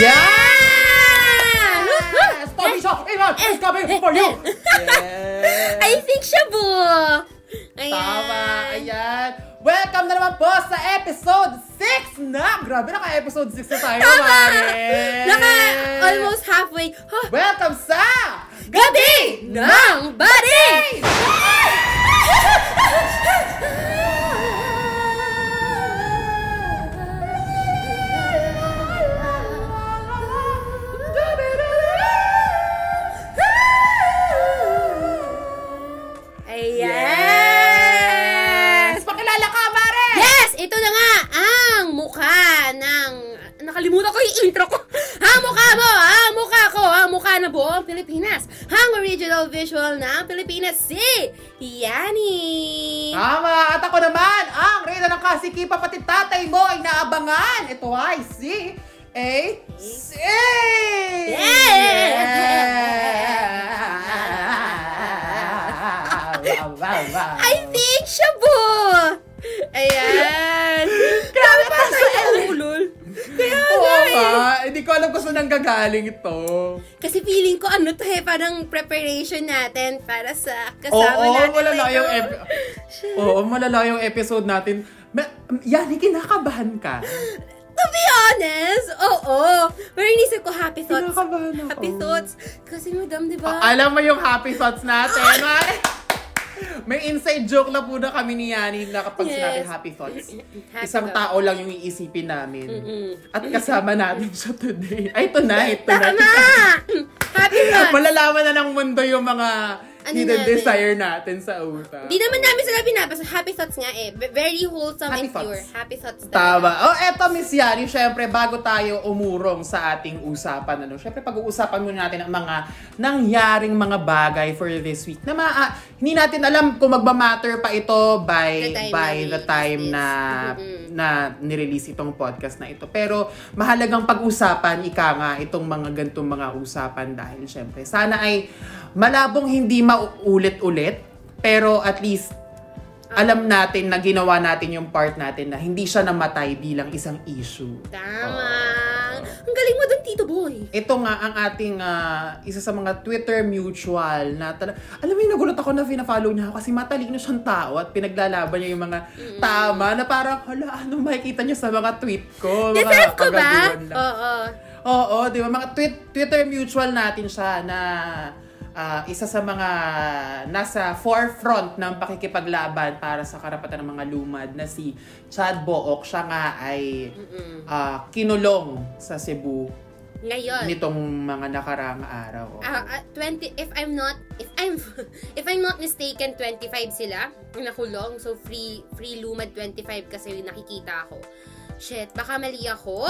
Yan! Yes! Tommy Show, Ivan is coming for you! Yes! I think! Ayan. Tama, ayan. Welcome na naman po sa episode 6 na! Grabe, naka-episode 6 na tayo, Tama! Mare! Naka almost halfway. Huh, Welcome sa gabi ng body! nga ang mukha ng... Nakalimutan ko yung intro ko. Ang mukha mo! Ang mukha ko! Ang mukha na buong Pilipinas. Ang original visual ng Pilipinas si Yani. Tama! At ako naman, ang reyna ng kasikipa pati tatay mo ay naabangan. Ito ay si A. C. Yeah! I think Shabu! Ayan. Grabe pa sa ulol. Kaya Oo nga eh. nga, hindi ko alam kung saan nanggagaling ito. Kasi feeling ko ano to eh, parang preparation natin para sa Oo, kasama natin. malala na yung ep- Oo, malala yung episode natin. Ma- yani, kinakabahan ka. To be honest, oo. Pero inisip ko happy thoughts. Kinakabahan ako. Happy thoughts. Kasi madam, di ba? Alam mo yung happy thoughts natin. Mare? May inside joke na po na kami ni Yani na kapag Yes. sinabi happy thoughts. Happy Isang thoughts. tao lang yung iisipin namin. Mm-mm. At kasama natin siya today. Ay, tonight. tonight. Tama! happy thoughts. Malalaman na ng mundo yung mga Ano hidden natin? desire natin sa utak. Di naman namin sila binabasa. Happy thoughts nga eh. Very wholesome Happy and pure. thoughts. Happy thoughts. Tama. Oh, eto Miss Yani, syempre bago tayo umurong sa ating usapan, ano, syempre pag-uusapan muna natin ang mga nangyaring mga bagay for this week. Na ma- ah, hindi natin alam kung magma-matter pa ito by The time by na the time na. Mm-mm. na nirelease itong podcast na ito. Pero mahalagang pag-usapan ika nga itong mga gantong mga usapan dahil syempre sana ay malabong hindi mauulit-ulit pero at least alam natin na ginawa natin yung part natin na hindi siya namatay bilang isang issue. Tama. Ang galing mo dun, Tito Boy. Ito nga ang ating ah, isa sa mga Twitter mutual na tala- alam mo yung nagulat ako na fina-follow niya ako kasi matalino siyang tao at pinaglalaban niya yung mga tama na parang hala ano makikita niya sa mga tweet ko. mga Deserve ko ba? Oo. Oo, di ba? Mga tweet, Twitter mutual natin siya na ah, isa sa mga nasa forefront ng pakikipaglaban para sa karapatan ng mga lumad na si Chad Book. Siya nga ay ah, kinulong sa Cebu Ngayon. nitong mga nakarang araw. Ah, ah, 20 if I'm not if I'm if I'm not mistaken 25 sila nakulong so free free lumad 25 kasi nakikita ako shit baka mali ako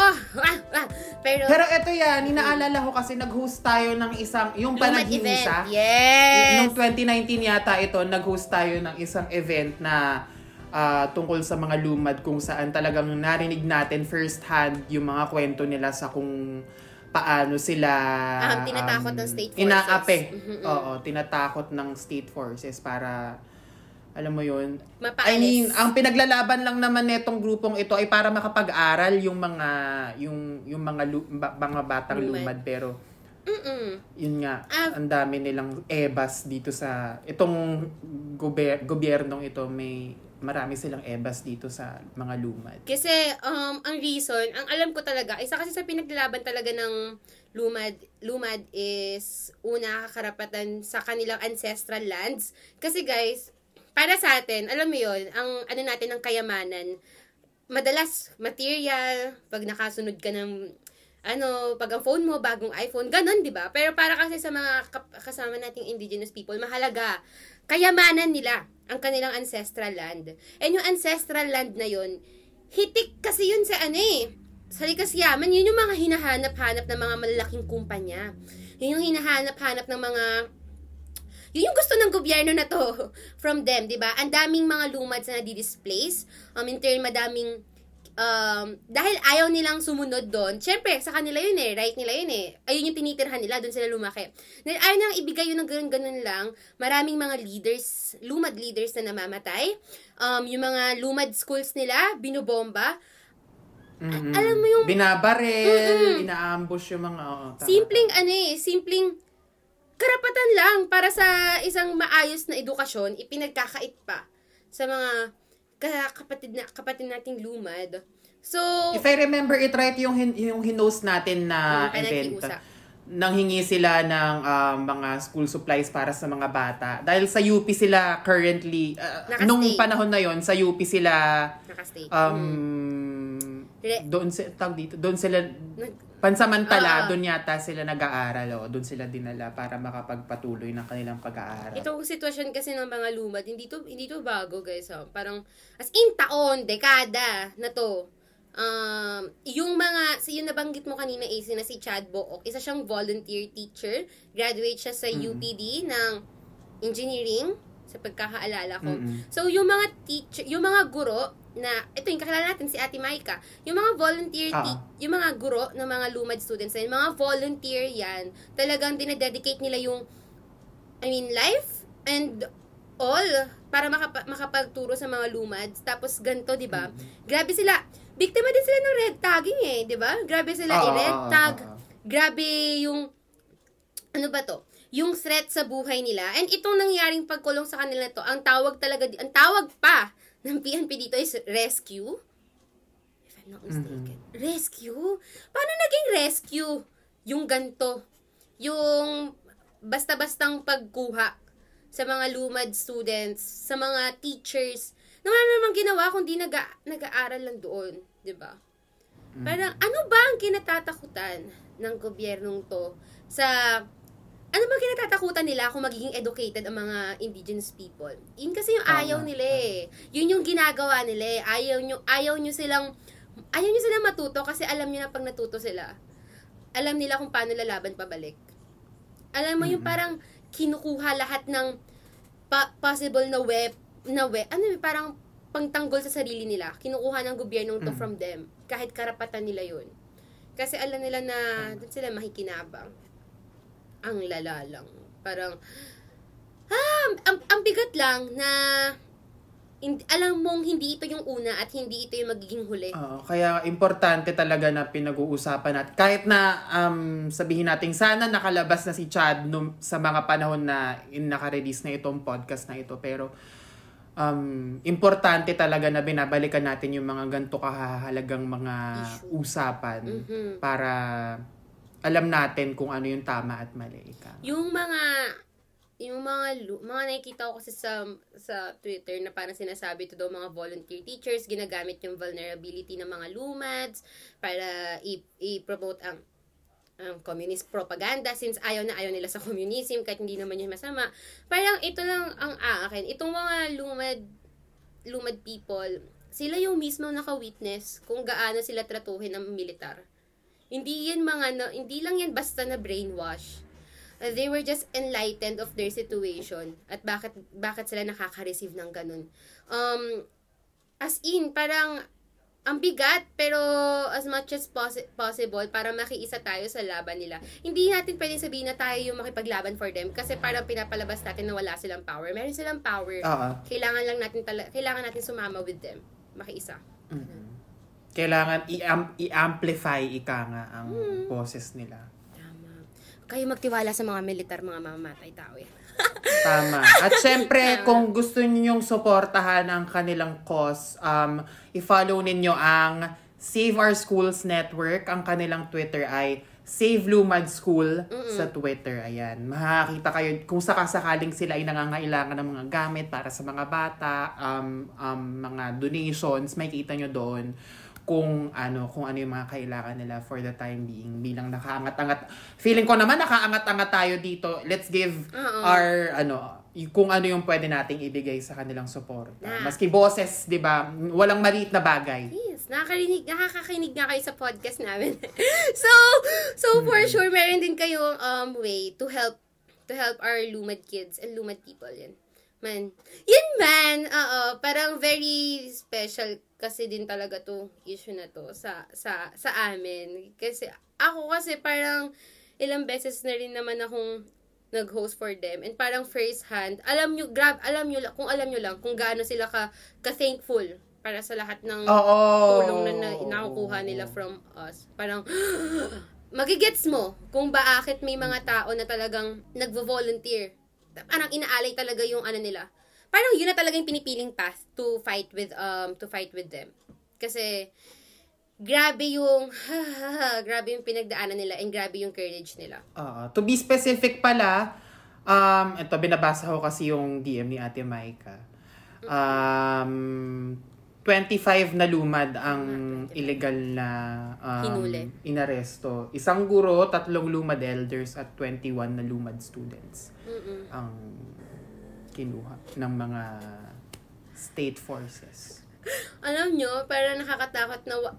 pero, Pero eto yan, inaalala ko kasi nag-host tayo ng isang, yung panaginsa. event yes Noong 2019 yata ito, nag-host tayo ng isang event na ah, tungkol sa mga lumad kung saan talagang narinig natin first hand yung mga kwento nila sa kung paano sila Ah, tinatakot ng state forces. Inaape. Mhm, mhm. Oo, tinatakot ng state forces para alam mo yun. Mapaalis. I mean, ang pinaglalaban lang naman netong grupong ito ay para makapag-aral yung mga yung yung mga lu- ba- mga batang Lumad. lumad pero Mm-mm. yun nga, Ah. ang dami nilang ebas dito sa, itong gober- gobyernong ito, may marami silang ebas dito sa mga lumad. Kasi, um, ang reason, ang alam ko talaga, isa kasi sa pinaglalaban talaga ng lumad, lumad is una karapatan sa kanilang ancestral lands. Kasi guys, para sa atin, alam mo yon ang ano natin ng kayamanan, madalas material, pag nakasunod ka ng ano, pag ang phone mo, bagong iPhone, ganun, di ba? Pero para kasi sa mga kasama nating indigenous people, mahalaga, kayamanan nila ang kanilang ancestral land. And yung ancestral land na yun, hitik kasi yun sa ano eh, sa likas yaman, yun yung mga hinahanap-hanap ng mga malalaking kumpanya. Yun yung hinahanap-hanap ng mga yun yung gusto ng gobyerno na to from them, di ba? Ang daming mga lumads na nadi-displace. Um, in turn, madaming um, dahil ayaw nilang sumunod doon, syempre, sa kanila yun eh, right nila yun eh. Ayun yung tinitirhan nila, doon sila lumaki. Dahil ayaw nilang ibigay yun ng ganun-ganun lang, maraming mga leaders, lumad leaders na namamatay. Um, yung mga lumad schools nila, binubomba. Mm-mm. alam mo yung- Binabaril, ina-ambush yung mga... tama. simpleng ano eh, simpleng karapatan lang para sa isang maayos na edukasyon, ipinagkakait pa sa mga ka- kapatid na kapatid nating lumad. So, If I remember it right, yung, hin- yung hinost natin na event, nanghingi sila ng um, mga school supplies para sa mga bata. Dahil sa UP sila currently, uh, Nakastay. nung panahon na yon sa UP sila, nakastay. um, Re- doon si, tawag dito, doon sila, Nag- pansamantala, Ah. doon yata sila nag-aaral, oh, doon sila dinala para makapagpatuloy ng kanilang pag-aaral. Itong sitwasyon kasi ng mga lumad, hindi to, hindi to bago, guys. Ha? Parang, as in taon, dekada na to. Um, yung mga, si yung nabanggit mo kanina, AC, na si Chad Book, isa siyang volunteer teacher. Graduate siya sa UPD ng engineering, sa pagkakaalala ko. Mm-mm. So, yung mga teacher, yung mga guro, na, ito yung kakilala natin, si Ate Maika, yung mga volunteer, Ah. te- yung mga guro ng mga lumad students, na yun, mga volunteer yan, talagang dinededicate nila yung I mean, life and all para makapa- makapagturo sa mga lumads. Tapos ganito, 'di ba? Grabe sila. Biktima din sila ng red tagging eh, 'di ba? Grabe sila Oo, i-red oo, tag. oo. Grabe yung ano ba to? Yung threat sa buhay nila. And itong nangyaring pagkulong sa kanila to, ang tawag talaga, di- ang tawag pa ng PNP dito is rescue. If I'm not mistaken. Rescue? Paano naging rescue? Yung ganto. Yung basta-bastang pagkuha sa mga lumad students, sa mga teachers, na wala namang ginawa kundi nag nag-aaral lang doon, 'di ba? Parang ano ba ang kinatatakutan ng gobyernong to sa ano ba kinatatakutan nila kung magiging educated ang mga indigenous people? Yun kasi yung Tama, ayaw nila eh. Yun yung ginagawa nila eh. Ayaw nyo, ayaw nyo silang, ayaw nyo silang matuto kasi alam nyo na pag natuto sila, alam nila kung paano lalaban pabalik. Alam mo yung parang kinukuha lahat ng pa- possible na web, na web, ano yung parang pangtanggol sa sarili nila. Kinukuha ng gobyernong to Mm. from them. Kahit karapatan nila yun. Kasi alam nila na doon sila makikinabang. Ang lala lang. Parang, ah, ang, ang bigat lang na hindi, alam mong hindi ito yung una at hindi ito yung magiging huli. Oo, kaya importante talaga na pinag-uusapan natin. Kahit na um, sabihin natin sana nakalabas na si Chad nung, sa mga panahon na in, naka-release na itong podcast na ito. Pero um, importante talaga na binabalikan natin yung mga ganito kahahalagang mga Issue. usapan Mhm. para alam natin kung ano yung tama at mali. Ika. Yung mga yung mga mga nakikita ko kasi sa sa Twitter na parang sinasabi to daw mga volunteer teachers ginagamit yung vulnerability ng mga lumads para i- i-promote ang ang communist propaganda since ayaw na ayaw nila sa communism kahit hindi naman yun masama. Parang ito lang ang akin. Itong mga lumad lumad people, sila yung mismo naka-witness kung gaano sila tratuhin ng militar. Hindi yan mga, na, hindi lang yan basta na brainwash. Uh, they were just enlightened of their situation at bakit bakit sila nakaka-receive ng ganun. Um, as in, parang ang bigat pero as much as possi- possible para makiisa tayo sa laban nila. Hindi natin pwede sabihin na tayo yung makipaglaban for them kasi parang pinapalabas natin na wala silang power. Meron silang power. Oo. Kailangan lang natin tala- kailangan natin sumama with them. Makiisa. Mhm. Kailangan i-am- i-amplify ika nga ang Hmm. boses nila. Tama. Kayo magtiwala sa mga militar, mga mamamatay tao yan. Tama. At syempre, kung gusto ninyong suportahan ang kanilang cause, um, i-follow ninyo ang Save Our Schools Network. Ang kanilang Twitter ay Save Lumad School sa Twitter. Ayan. Makakita kayo kung sakasakaling sila ay nangangailangan ng mga gamit para sa mga bata, um, um, mga donations, may kita nyo doon kung ano kung ano yung mga kailangan nila for the time being bilang nakaangat-angat feeling ko naman nakaangat-angat tayo dito let's give Oo. our ano kung ano yung pwede nating ibigay sa kanilang suporta Na. maski boses 'di ba walang maliit na bagay Yes, nakakarinig, nakakakinig nga kayo sa podcast namin. so, so for sure, meron din kayong um, way to help to help our Lumad kids and Lumad people. Yan. Man. Yan man! Oo, parang very special kasi din talaga to issue na to sa sa sa amin. Kasi ako kasi parang ilang beses na rin naman akong nag-host for them and parang first hand alam nyo grab alam nyo lang kung alam nyo lang kung gaano sila ka ka thankful para sa lahat ng Oo. tulong na, na nakukuha nila from us. Parang, magigets mo kung bakit may mga tao na talagang nagvo-volunteer. Parang inaalay talaga yung ano nila. Parang yun na talaga yung pinipiling path to fight with um to fight with them. Kasi grabe yung grabe yung pinagdaanan nila and grabe yung courage nila. Oo. to be specific pala, um, ito, binabasa ko kasi yung DM ni Ate Maika. Um, 25 na lumad ang illegal na um, Hinuli. inaresto. Isang guro, tatlong lumad elders at 21 na lumad students Mm-mm. ang kinuha ng mga state forces. Alam nyo, parang nakakatakot na wa-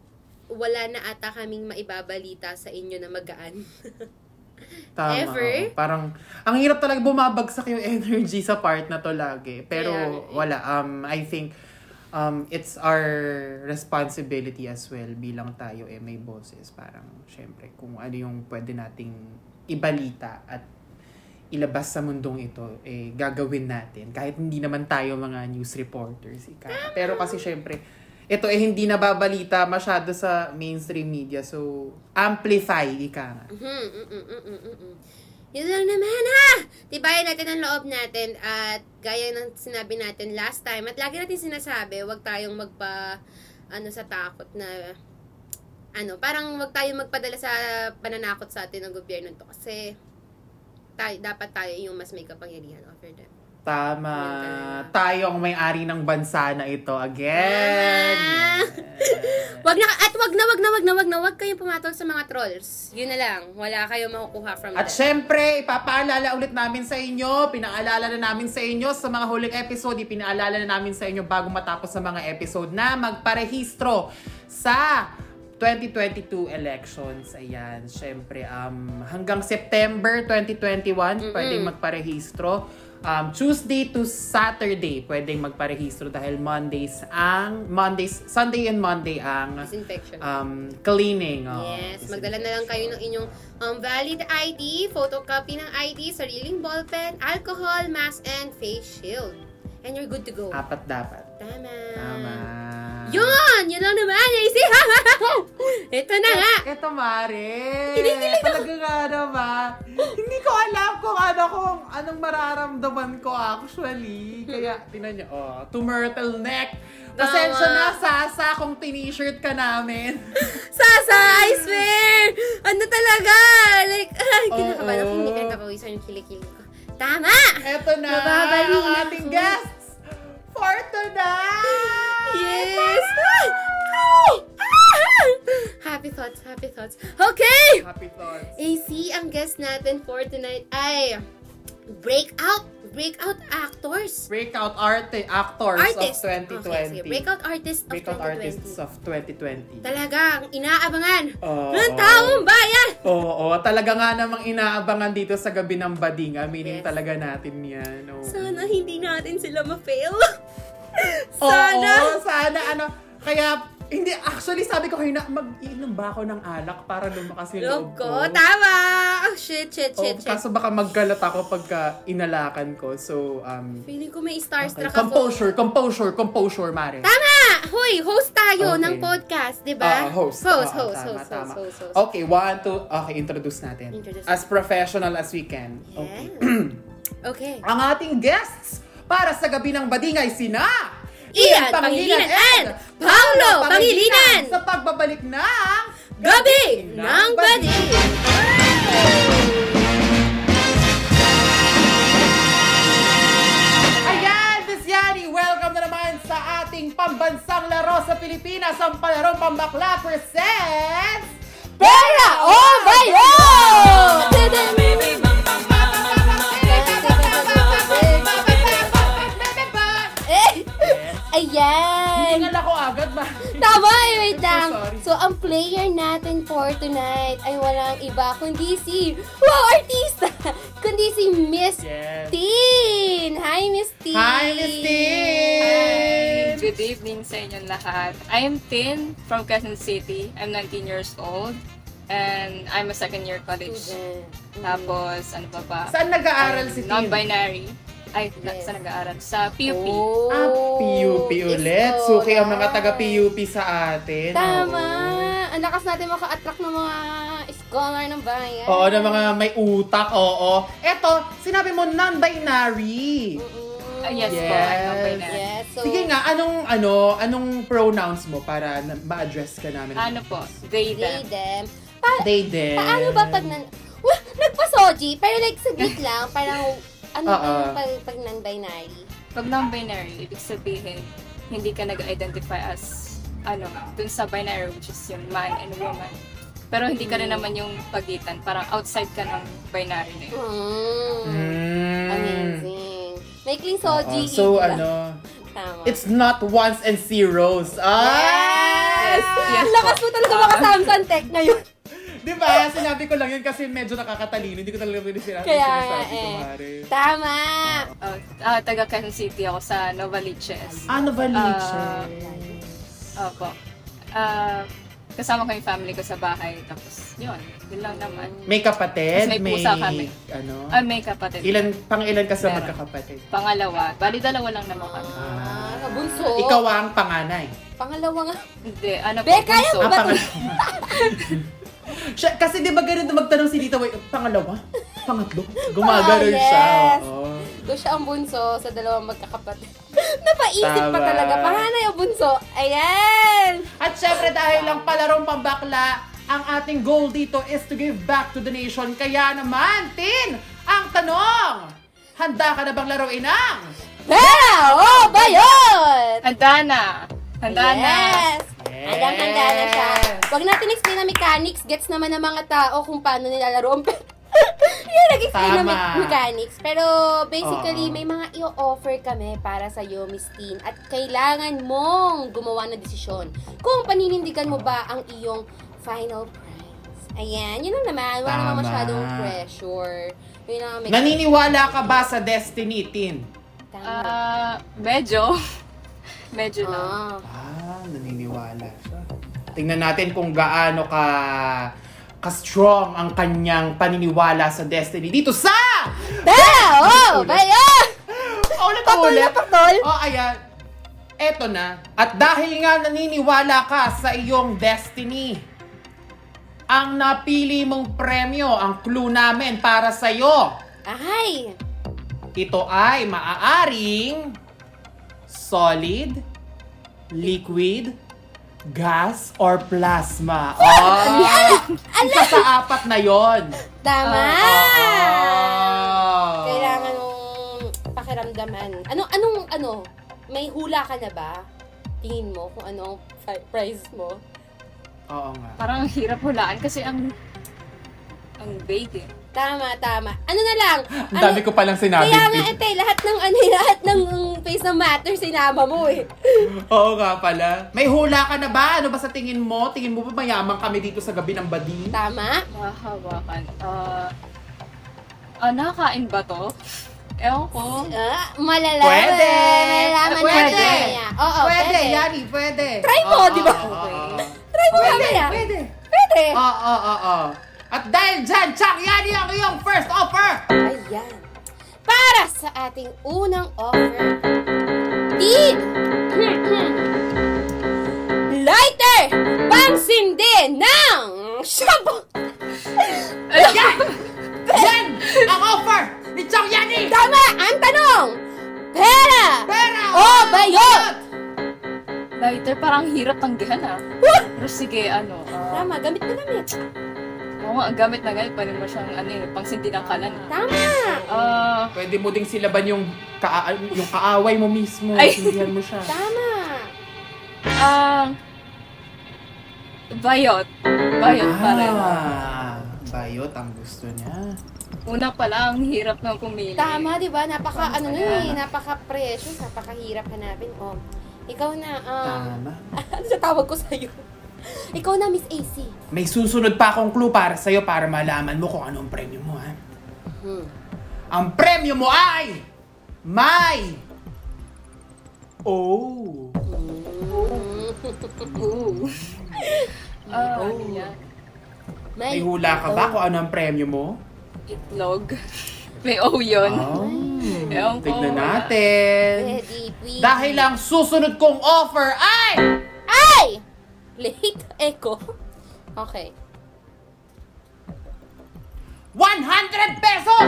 wala na ata kaming maibabalita sa inyo na magaan. Tama. Ever? oo. Parang, ang hirap talaga bumabagsak yung energy sa part na to lagi. Pero, eh. wala. Um, I think, um, it's our responsibility as well bilang tayo eh may boses. Parang, syempre, kung ano yung pwede nating ibalita at ilabas sa mundong ito, eh, gagawin natin. Kahit hindi naman tayo mga news reporters. Ika. Pero kasi syempre, ito eh hindi nababalita masyado sa mainstream media. So, amplify, ika nga. Mhm, mm, mm, mm, mm, mm, mm. Yun lang naman ha! Tibayan natin ang loob natin at gaya ng sinabi natin last time at lagi natin sinasabi, wag tayong magpa ano sa takot na ano, parang wag tayong magpadala sa pananakot sa atin ng gobyerno to kasi tayo, dapat tayo yung mas may kapangyarihan over them. Tama. Yan talaga. Tayo ang may-ari ng bansa na ito again. Tama. Wag na at wag na wag na wag na wag na wag kayong pumatol sa mga trolls. Yun na lang. Wala kayong makukuha from At them. syempre, ipapaalala ulit namin sa inyo, pinaalala na namin sa inyo sa mga huling episode, ipinaalala na namin sa inyo bago matapos sa mga episode na magparehistro sa 2022 elections. Ayan, syempre, um, hanggang September 2021, pwedeng magparehistro. Um, Tuesday to Saturday, pwedeng magparehistro dahil Mondays ang, Mondays, Sunday and Monday ang Disinfection. um, cleaning. oh, Yes, magdala na lang kayo ng inyong um, valid ID, photocopy ng ID, sariling ballpen, alcohol, mask, and face shield. And you're good to go. Apat dapat. Tama. Tama. Yun! Yun lang naman! Easy! Ito na nga! Eto, Mare. Kinikilig ako. Talaga nga naman. Hindi ko alam kung ano kung anong mararamdaman ko actually. Kaya, tinan niyo, oh, to Myrtle neck. Pasensya na, Sasa, kung t-shirt ka namin. Sasa! I swear! Ano talaga? Like, ay, kinakabahan ako. Hindi ka nakapawisan yung kilikili ko. Tama! Eto na, ang ating ako. For tonight! Yes! Ay! Ay! Happy thoughts, happy thoughts. Okay! Happy thoughts. AC, ang guest natin for tonight ay breakout, breakout actors. Breakout arte, actors Artists. of Okay, 2020. sige. Breakout artists of Breakout 2020. artists of 2020. Talagang inaabangan Oo. ng taong bayan. Oo, talaga nga namang inaabangan dito sa gabi ng bading. Aminin Yes. talaga natin yan. Oo. Sana hindi natin sila ma-fail. Oo, Sana. sana ano. Kaya, hindi, actually sabi ko kayo na mag-inom ba ako ng alak para lumakas yung loob ko. ko. Tama. Oh, shit, shit, shit, shit. kaso baka maggalat ako pagka inalakan ko. So, um, Feeling ko may okay. starstruck ako. composure, composure, composure, Mare. Tama! Hoy, host tayo Okay. ng podcast, di ba? Oo, host. Host, Oo, host, tama, host, tama. host, host, host. Okay, one, two. Okay, introduce natin. Introduce as professional as we can. Okay. Yes. Okay. Ang ating guests para sa gabi ng bading ay sina Ian Pangilinan and Paolo Pangilinan sa pagbabalik ng Gabi ng Badi! Ayan, Miss Yani, welcome na naman sa ating pambansang laro sa Pilipinas. Ang palarong pambakla presents... Pera o Bayo! Eh, Ayan! Hingal ako agad ba? Tama eh, wait lang. sorry. So, ang player natin for tonight ay walang iba kundi si, wow, artista! kundi si Miss Yes. Teen! Hi, Miss Teen! Hi, Miss Teen! Good evening sa inyong lahat. I am Tin from Quezon City. I'm 19 years old. And I'm a second year college. Student. Tapos, ano pa ba? Saan nag-aaral si Tin? Non-binary. Ay, Yes. sa nag-aaral. Sa PUP. Oh, Ah, PUP ulit. Suki ang mga taga. PUP sa atin. Tama! Oo. Ang lakas natin maka-attract ng mga scholar ng bayan. Oo, na mga may utak, oo. Eto, sinabi mo non-binary. Mm-mm. Ah, yes, po. Yes. I'm non-binary. Yes, so... Sige nga, anong ano, anong pronouns mo para na- ma-address ka namin? Ano po? They, They, them. them. Pa- They did. paano ba pag nan... Wah! Nagpa-soji, pero like saglit lang, parang ano Oo. ang pag, pag non-binary? Pag non-binary, ibig sabihin, hindi ka nag-identify as, ano, dun sa binary, which is yung man and woman. Pero hindi ka rin Mm. naman yung pagitan. Parang outside ka ng binary na yun. Mm. Amazing. May clean Oo, soji. so, iba. ano, Tama. it's not ones and zeros. Ah! Yes! Yes lakas mo talaga Ah. maka Samsung Tech ngayon. Di ba? Sinabi ko lang yun kasi medyo nakakatalino. Hindi ko talaga rin sinabi. Kaya nga sinasabi ko, eh. Tama! Uh, ah, taga Quezon City ako sa Novaliches. Ano ba, Liche? Opo. Ah, kasama ko yung family ko sa bahay. Tapos, yun. Yun lang naman. may kapatid? Tapos may pusa kami. Ano? Ah, may kapatid. Ilan, pang ilan ka sa Meron. magkakapatid? Pangalawa. Bali, dalawa lang naman kami. Ah, bunso. Ikaw ang panganay. Pangalawa nga. Hindi, ano Be, po, kaya bunso. mo ba Ah. Siya, kasi di ba ganun magtanong si Tita, wait, pangalawa? Pangatlo? Gumagano'n Ah, siya. yes. Oo. Doon siya ang bunso sa dalawang magkakapatid. Napaisip pa Tama. talaga. Panganay ang bunso. Ayan! At syempre dahil lang palarong pambakla, ang ating goal dito is to give back to the nation. Kaya naman, Tin, ang tanong, handa ka na bang laruin ang? Pera! Oh, ba yun? Handa na! Handa na! Yes! Handang-handa na siya. Huwag natin explain na mechanics. Gets naman ng mga tao kung paano nilalaro ang. Yan, nag-explain na Tama. me- mechanics. Pero basically, Oo. may mga i-offer kami para sa iyo, Miss Teen. At kailangan mong gumawa ng desisyon. Kung paninindigan mo ba ang iyong final prize. Ayan, yun lang naman. Wala naman Tama. masyadong pressure. Yun lang ang mechanics. Naniniwala ka ba sa destiny, Tin? Tama. Ah, medyo. Medyo lang. Ah. Ah, naniniwala siya. Tingnan natin kung gaano ka ka-strong ang kanyang paniniwala sa destiny dito sa Pera! Oh, ba yun? ulit Patol na patol. Oh, ayan. Eto na. At dahil nga naniniwala ka sa iyong destiny, ang napili mong premyo, ang clue namin para sa iyo, Ay! ito ay maaaring solid, liquid, gas, or plasma. Oh, isa sa apat na yon. Tama! Oh. Kailangan mong pakiramdaman. Ano, anong, ano, may hula ka na ba? Tingin mo kung ano ang fi- prize mo? Oo nga. Parang ang hirap hulaan kasi ang ang vague eh. Tama, tama. Ano na lang? Ang Ano, dami ko palang sinabi. kaya nga, ete, lahat ng, ano, lahat ng face ng matter, sinama mo eh. Oo nga pala. May hula ka na ba? Ano ba sa tingin mo? Tingin mo ba mayaman kami dito sa gabi ng bading? Tama? Mahahawakan. Ah, ah, nakakain ba to? Ewan ko. Ah, malalaman. Pwede. Malalaman Pwede. natin. Oo, pwede, pwede. Yani, pwede. Try mo, Oo, di ba? oo, oo, oo. Try mo Pwede, mamaya. pwede. Pwede. Oo, oo, oo, oo. At dahil dyan, Chang Yani ang iyong first offer! Ayan. Para sa ating unang offer, Tin! Lighter! Pangsindi ng shampoo! Yan! Yan! Ang offer ni Chang Yani! Tama! Ang tanong! Pera! Pera! O bayot! Lighter, parang hirap tanggihan ah. Pero sige, ano. ah, Tama, gamit na gamit. Oo nga, gamit na gamit. Pwede mo siyang ano eh, pang sindi ng kalan. Tama! Ah, Pwede mo ding silaban yung, ka yung kaaway mo mismo. Ay. Sindihan mo siya. Tama! ah, bayot. Bayot pa rin. Ah, bayot ang gusto niya. Una pa lang, hirap na pumili. Tama, di ba? Napaka, ano na eh, napaka precious, napakahirap hanapin. Oh, ikaw na, um, Tama. ano sa tawag ko sa'yo? Ikaw na, Miss AC. May susunod pa akong clue para sa'yo para malaman mo kung ano ang premyo mo, ha? Hmm. Ang premyo mo ay may Oh. Ooh. Ah, ano Oh. yan? May hula ka ba kung ano ang premyo mo? Itlog. May O yun. Oh. Ewan ko. Tignan natin. Ready, please. Dahil ang susunod kong offer ay... Ay! Late echo. Okay. 100 pesos!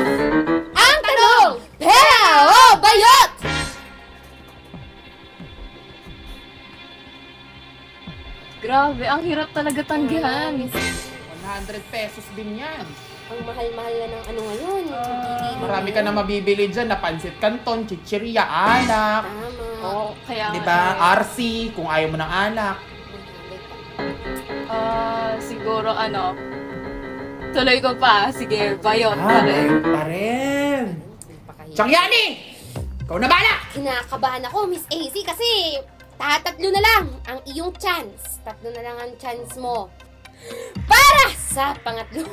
Ang tanong! Pera o bayot? Grabe, ang hirap talaga tanggihan. 100 pesos din yan. Ang mahal-mahal na ng ano ngayon. Pipili Marami ka na mabibili dyan na pansit canton, chichirya, alak. Tama. Oo, kaya Di ba? eh. RC, kung ayaw mo ng alak. Ah, siguro ano, tuloy ko pa. Sige, bayot pa Ah, rin. pa rin. Changyani! Ikaw na bala! Kinakabahan ako, Miss AC, kasi tatatlo na lang ang iyong chance. Tatlo na lang ang chance mo. Para sa pangatlo.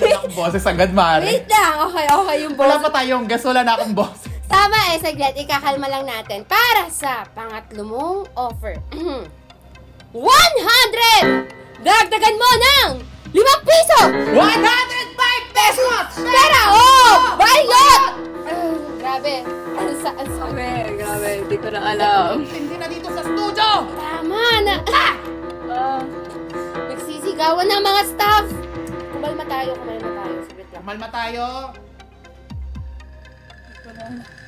Wala akong boses agad, Mari. Wait lang. Okay, okay yung Wala boss. pa tayong gas, wala na akong boses. Tama eh, saglit. Ikakalma lang natin. Para sa pangatlo mong offer. 100! Dagdagan mo ng 5 piso! 105 pesos! Pera! Oh! Bayot! Ah, grabe. Ang sa, sa. Grabe, grabe, hindi ko na alam. Hindi na dito sa studio! Tama na. Ah! Ah, Nagsisigawan ng mga staff. Kumalma tayo, kumalma tayo. Saglit lang. Malma tayo.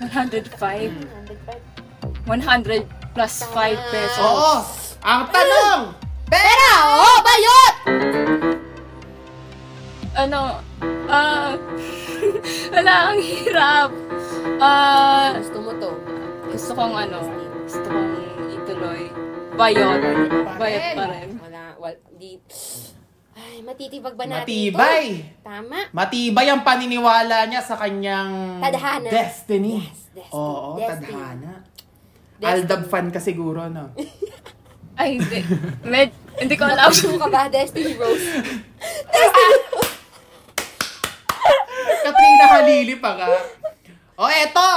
105. 105. 100 plus 5 pesos. Oo! Ang tanong! Pera! Oh, bayot! Ano, ah, wala, ang hirap. Ah, Gusto mo to? gusto kong ano, gusto kong ituloy. Bayot. Bayot pa rin. Wala, wal, di... Ay, matitibag ba natin Matibay! to? Tama. Matibay ang paniniwala niya sa kanyang Tadhana. destiny. Yes, destiny. Oo, Destiny. tadhana. Destiny. Aldab fan ka siguro, no? Ay, hindi. Med, hindi ko alam. Gusto ka ba, Destiny Rose? Katrina Halili pa ka. O eto,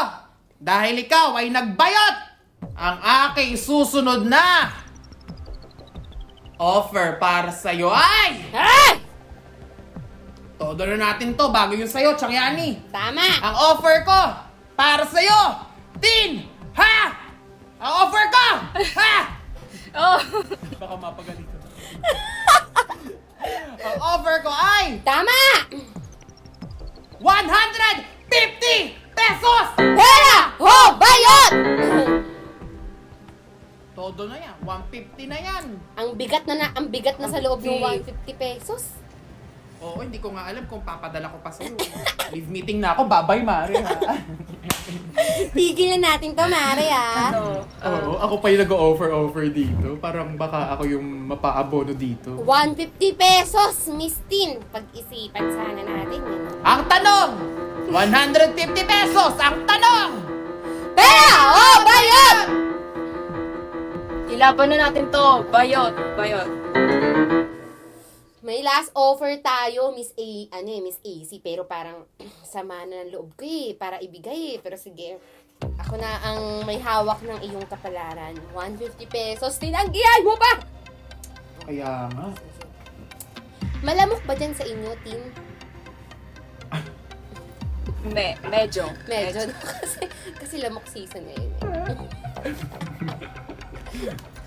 dahil ikaw ay nagbayot, ang aking susunod na offer para sa'yo ay... Ay! Todo na natin to bago yung sa'yo, Changyani. Tama. Ang offer ko para sa'yo, Tin! Ha! Ang offer ko! Ha! Oh, Baka mapagalitan. Ang offer ko ay Tama! 150 pesos! Pera! Oh, bayot! Todo na yan. 150 na yan. ang bigat na, na ang bigat na sa loob ng Okay. 150 pesos. Oo, hindi ko nga alam kung papadala ko pa sa'yo. Leave meeting na ako. Bye-bye, Mari. ha? Tigil na natin to, Mare, ah. ano, Oo, ako pa yung nag-offer-offer dito. Parang baka ako yung mapaabono dito. 150 pesos, Miss Tin. Pag-isipan sana natin. Yun. Ang tanong! 150 pesos! Ang tanong! Pera! Oh, bayot! ilaban na natin to. Bayot, bayot. May last offer tayo, Miss A, ano eh, Miss AC, pero parang sama na ng loob ko eh, para ibigay eh. Pero sige, ako na ang may hawak ng iyong kapalaran. 150 pesos, tinanggihan mo pa! Kaya nga. Malamok ba dyan sa inyo, Tin? Me, medyo. Medyo, no? kasi, kasi lamok season ngayon eh.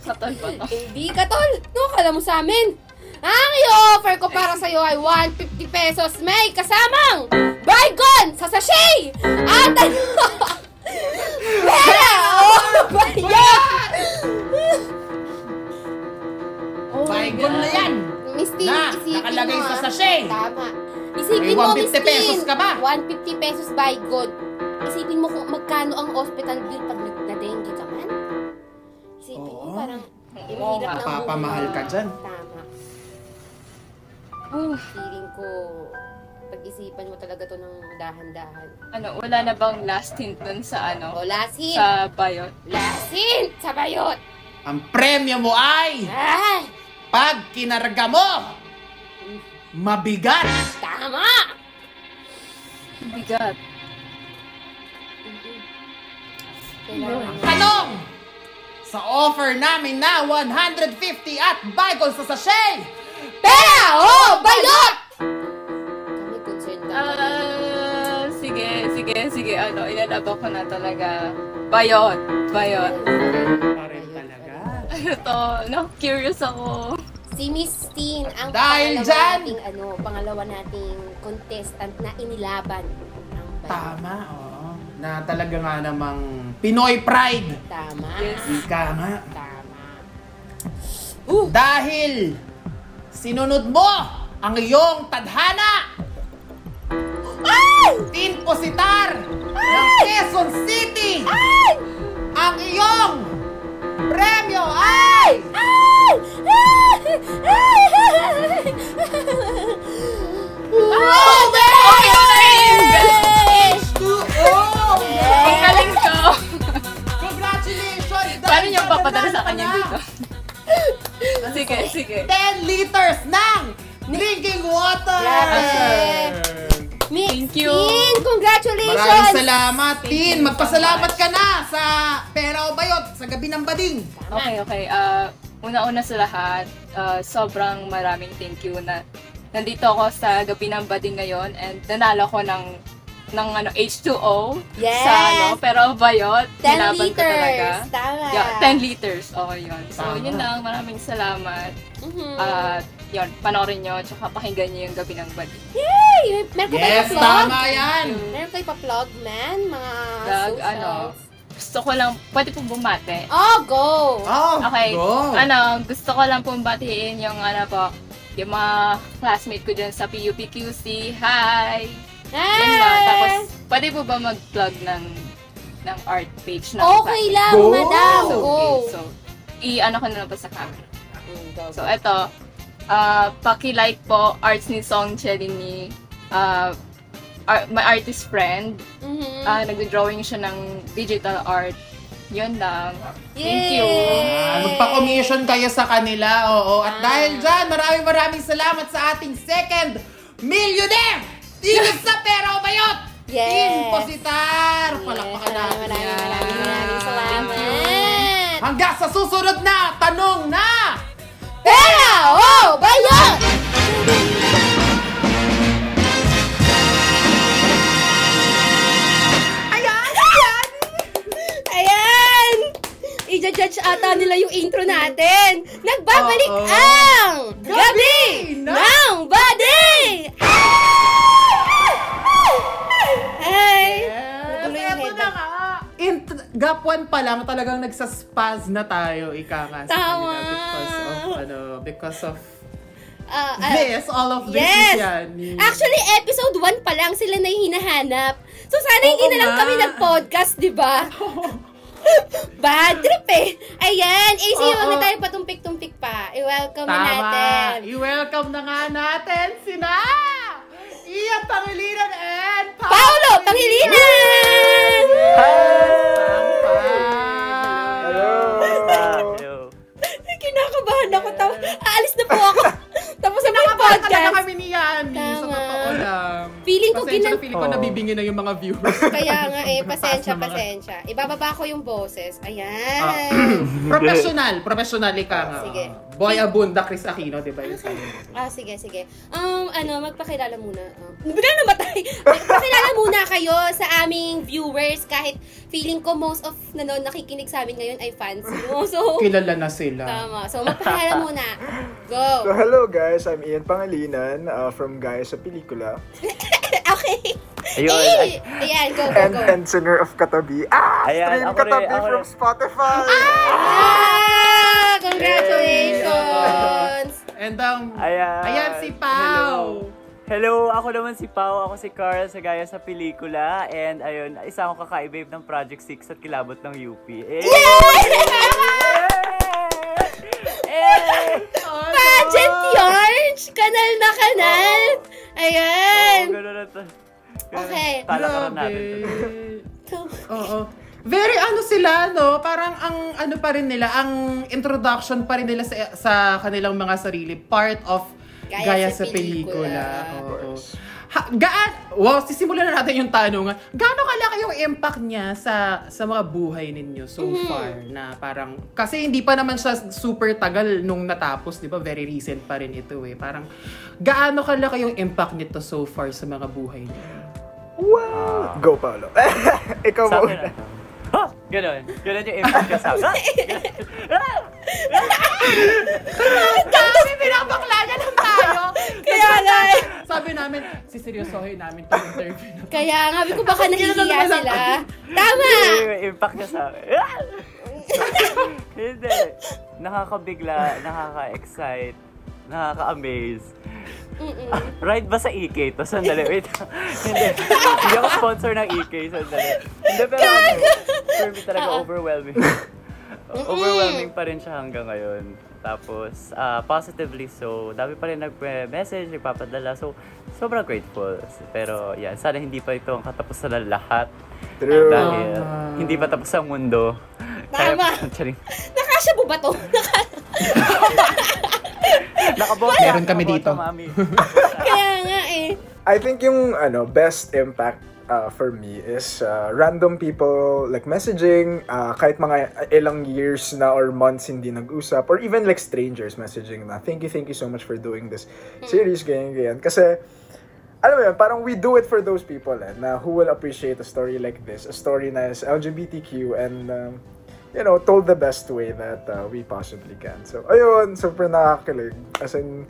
Katol ba to? Hindi ka, tol! No, kala mo sa amin! Ang i-offer ko para sa'yo ay 150 pesos. May kasamang Baygon sa sachet! At ano? Pera! Oh, bayot! Oh Baygon na yan! Miss Tin, Na, isipin nakalagay mo sa ah. sachet. Tama. Isipin May mo, 150 Miss Tin. pesos ka ba? 150 pesos Baygon. Isipin mo kung magkano ang hospital bill pag na-dengue ka man. Isipin mo Oo. parang Oo hirap nga. ng Papamahal ka dyan. Tama. Uh, Feeling ko, pag-isipan mo talaga to ng dahan-dahan. ano, wala na bang last hint dun sa ano? O, last hint! Sa bayot? Last hint! Sa bayot! Ang premyo mo ay Ay! pag kinarga mo, mabigat. Tama! Bigat. Kailangan mo. Tanong! Sa offer namin na 150 at Baygon sa sachet, Pera! Oh! Bayot! Kami concerned lang kami. Ah, sige, sige. ano, inalaban ko na talaga. Bayot. Bayot. Pa rin talaga. Ano to? No, curious ako. Si Miss Teen ang Dahil pangalawa dyan! nating, ano, pangalawa nating contestant na inilaban. Ang. Tama, oo. Na talaga nga namang Pinoy pride. Tama. Yes. Ika nga. Tama. Dahil sinunod mo ang iyong tadhana. Team Positar ng Quezon City. Ang iyong premyo ay... H2O! Ang galing ko! Congratulations! Paano niyo papadala sa kanya dito? Sige, sige. 10 liters ng drinking water! Miss Thank you. Teen, congratulations! Maraming salamat, Thank Tin. Magpasalamat ka na sa Pera o Bayot sa gabi ng bading. Okay, okay. Ah, una-una sa lahat, ah, sobrang maraming thank you na nandito ako sa gabi ng bading ngayon and nanalo ko ng ng ano H2O Yes! sa ano pero bayot 10 nilaban ko talaga. liters. Tama. Yeah, 10 liters. Okay, yun. So, Tama. yun lang. Maraming salamat. Mhm. At, yun, panoorin nyo, tsaka pakinggan nyo yung gabi ng bading. Yay! Meron ka Yes, pa plug? tama yan. Meron kayo pa plug, man? Mga Plug, socials? ano, Gusto ko lang, pwede po bumate. Oh, go! Oh, Okay. go. Ano, gusto ko lang pong batiin yung ano po, yung mga classmate ko dyan sa PUPQC. Hi! Yun lang. Tapos, pwede po ba mag-plug ng ng art page ng Okay lang, Go! madam. So, Go! okay. So, i-ano ko na lang po sa camera. So, eto. ah paki-like po Arts ni Song Chelini. Uh, ar- my artist friend. Mhm. Ah, nagdo-drawing siya ng digital art. Yun lang. Thank you. Ah, Magpa-commission kayo sa kanila, oo. At Ah. dahil dyan, maraming maraming salamat sa ating second millionaire! Dito sa Pera o Bayot! Yes. Team Positar! Yes, Palakpakan natin maraming, yan. maraming, maraming salamat. Hanggang sa susunod na tanong na! Pera! Oh! Bayot! Ayan! Ayan! Ayan! I-judge ata nila yung intro natin. Nagbabalik Oo. ang Gabi Gabi ng Body! Ay! Int- gap 1 pa lang talagang nagsaspaz na tayo, ika nga sa Tama. because of, ano, because of Ah, ah, this, all of this Yes! yan. Actually, episode 1 pa lang sila na hinahanap. So, sana hindi Oo na lang nga. kami nag-podcast, di ba? Bad trip eh. Ayan. AC, Oo. huwag na tayo patumpik-tumpik pa. I-welcome na Tama. natin. I-welcome na nga natin sina Iya Pangilinan and Paolo Pangilinan! Hello! Hello! Kinakabahan ako. Aalis na po ako. Tapos na po yung Nakabahan talaga podcast. kami ni Yani. Sa totoo lang. Feeling ko Pasensya ginan- na feeling ko Oo. nabibingi na yung mga viewers. Kaya nga eh, pasensya, mga- pasensya. Ibababa ko yung boses. Ah, Ayan. professional. Professional ka nga. Sige. Boy Abunda, Chris Aquino, di ba? Mo? Ah, sige, sige. Um, ano, magpakilala muna. Uh, bigla namatay. Magpakilala muna kayo sa aming viewers kahit feeling ko most of nanon nakikinig sa amin ngayon ay fans mo. So, Kilala na sila. tama. So, magpakilala muna. So, Go. Hello guys, I'm Ian Pangalinan uh, from Gaya sa Pelikula okay. Ayun. Eh, ayan, go, go, and, go. and singer of Katabi. Ah! Ayan, stream ako rin, Katabi ako from rin. Spotify! Ah! Congratulations! And um, Ayan. ayan si Pau. Hello. Hello, ako naman si Pau. Ako si Carl sa Gaya sa Pelikula. And ayun, isa akong kakaibabe ng Project 6 at kilabot ng UP. Eh! Eh! Pageant Yarns! Kanal na kanal! Ayan! Oo, ganun na to. Okay. Talakaran natin to. Oo. Very ano sila, no? Parang ang ano pa rin nila, ang introduction pa rin nila sa, sa kanilang mga sarili. Part of Gaya Gaya, sa sa, pelikula. pelikula. Oo. Ha, gaan, wow, sisimulan na natin yung tanong. Gaano kalaki yung impact niya sa sa mga buhay ninyo so Mm-hmm. far na parang kasi hindi pa naman siya super tagal nung natapos, 'di ba? Very recent pa rin ito eh. Parang gaano kalaki yung impact nito so far sa mga buhay ninyo? Wow! Go, Paolo. Ikaw Sa Ha! Ganon. Ganon yung impact ko sa akin. Dami, pinapakla niya lang tayo. Kaya nga, eh. Sabi namin, siseryosohin namin itong interview na kaya nga, sabi ko baka nahihiya sila. Tama! Yung impact niya sa akin. Hindi. Nakakabigla, nakaka-excite, nakaka-amaze. Mm-mm. Ride ba sa EK to? Sandali, wait. Hindi. Hindi ako sponsor ng EK. Sandali. Hindi, pero ano, for me talaga overwhelming. overwhelming pa rin siya hanggang ngayon. Tapos, ah, positively so, dami pa rin nag-message, nagpapadala. So, sobrang grateful. Pero, yan, sana hindi pa ito ang katapusan ng lahat. True. Dahil, hindi pa tapos ang mundo. Tama. Charing. Nakasya po ba to? Nakabote Meron kami dito. Kaya nga eh. I think yung ano best impact uh, for me is uh, random people like messaging uh, kahit mga ilang years na or months hindi nag-usap or even like strangers messaging na thank you thank you so much for doing this series ganyan ganyan kasi alam mo yun, parang we do it for those people eh, na who will appreciate a story like this, a story na is LGBTQ and um, you know, told the best way that uh, we possibly can. So, ayun, super nakakilig. As in,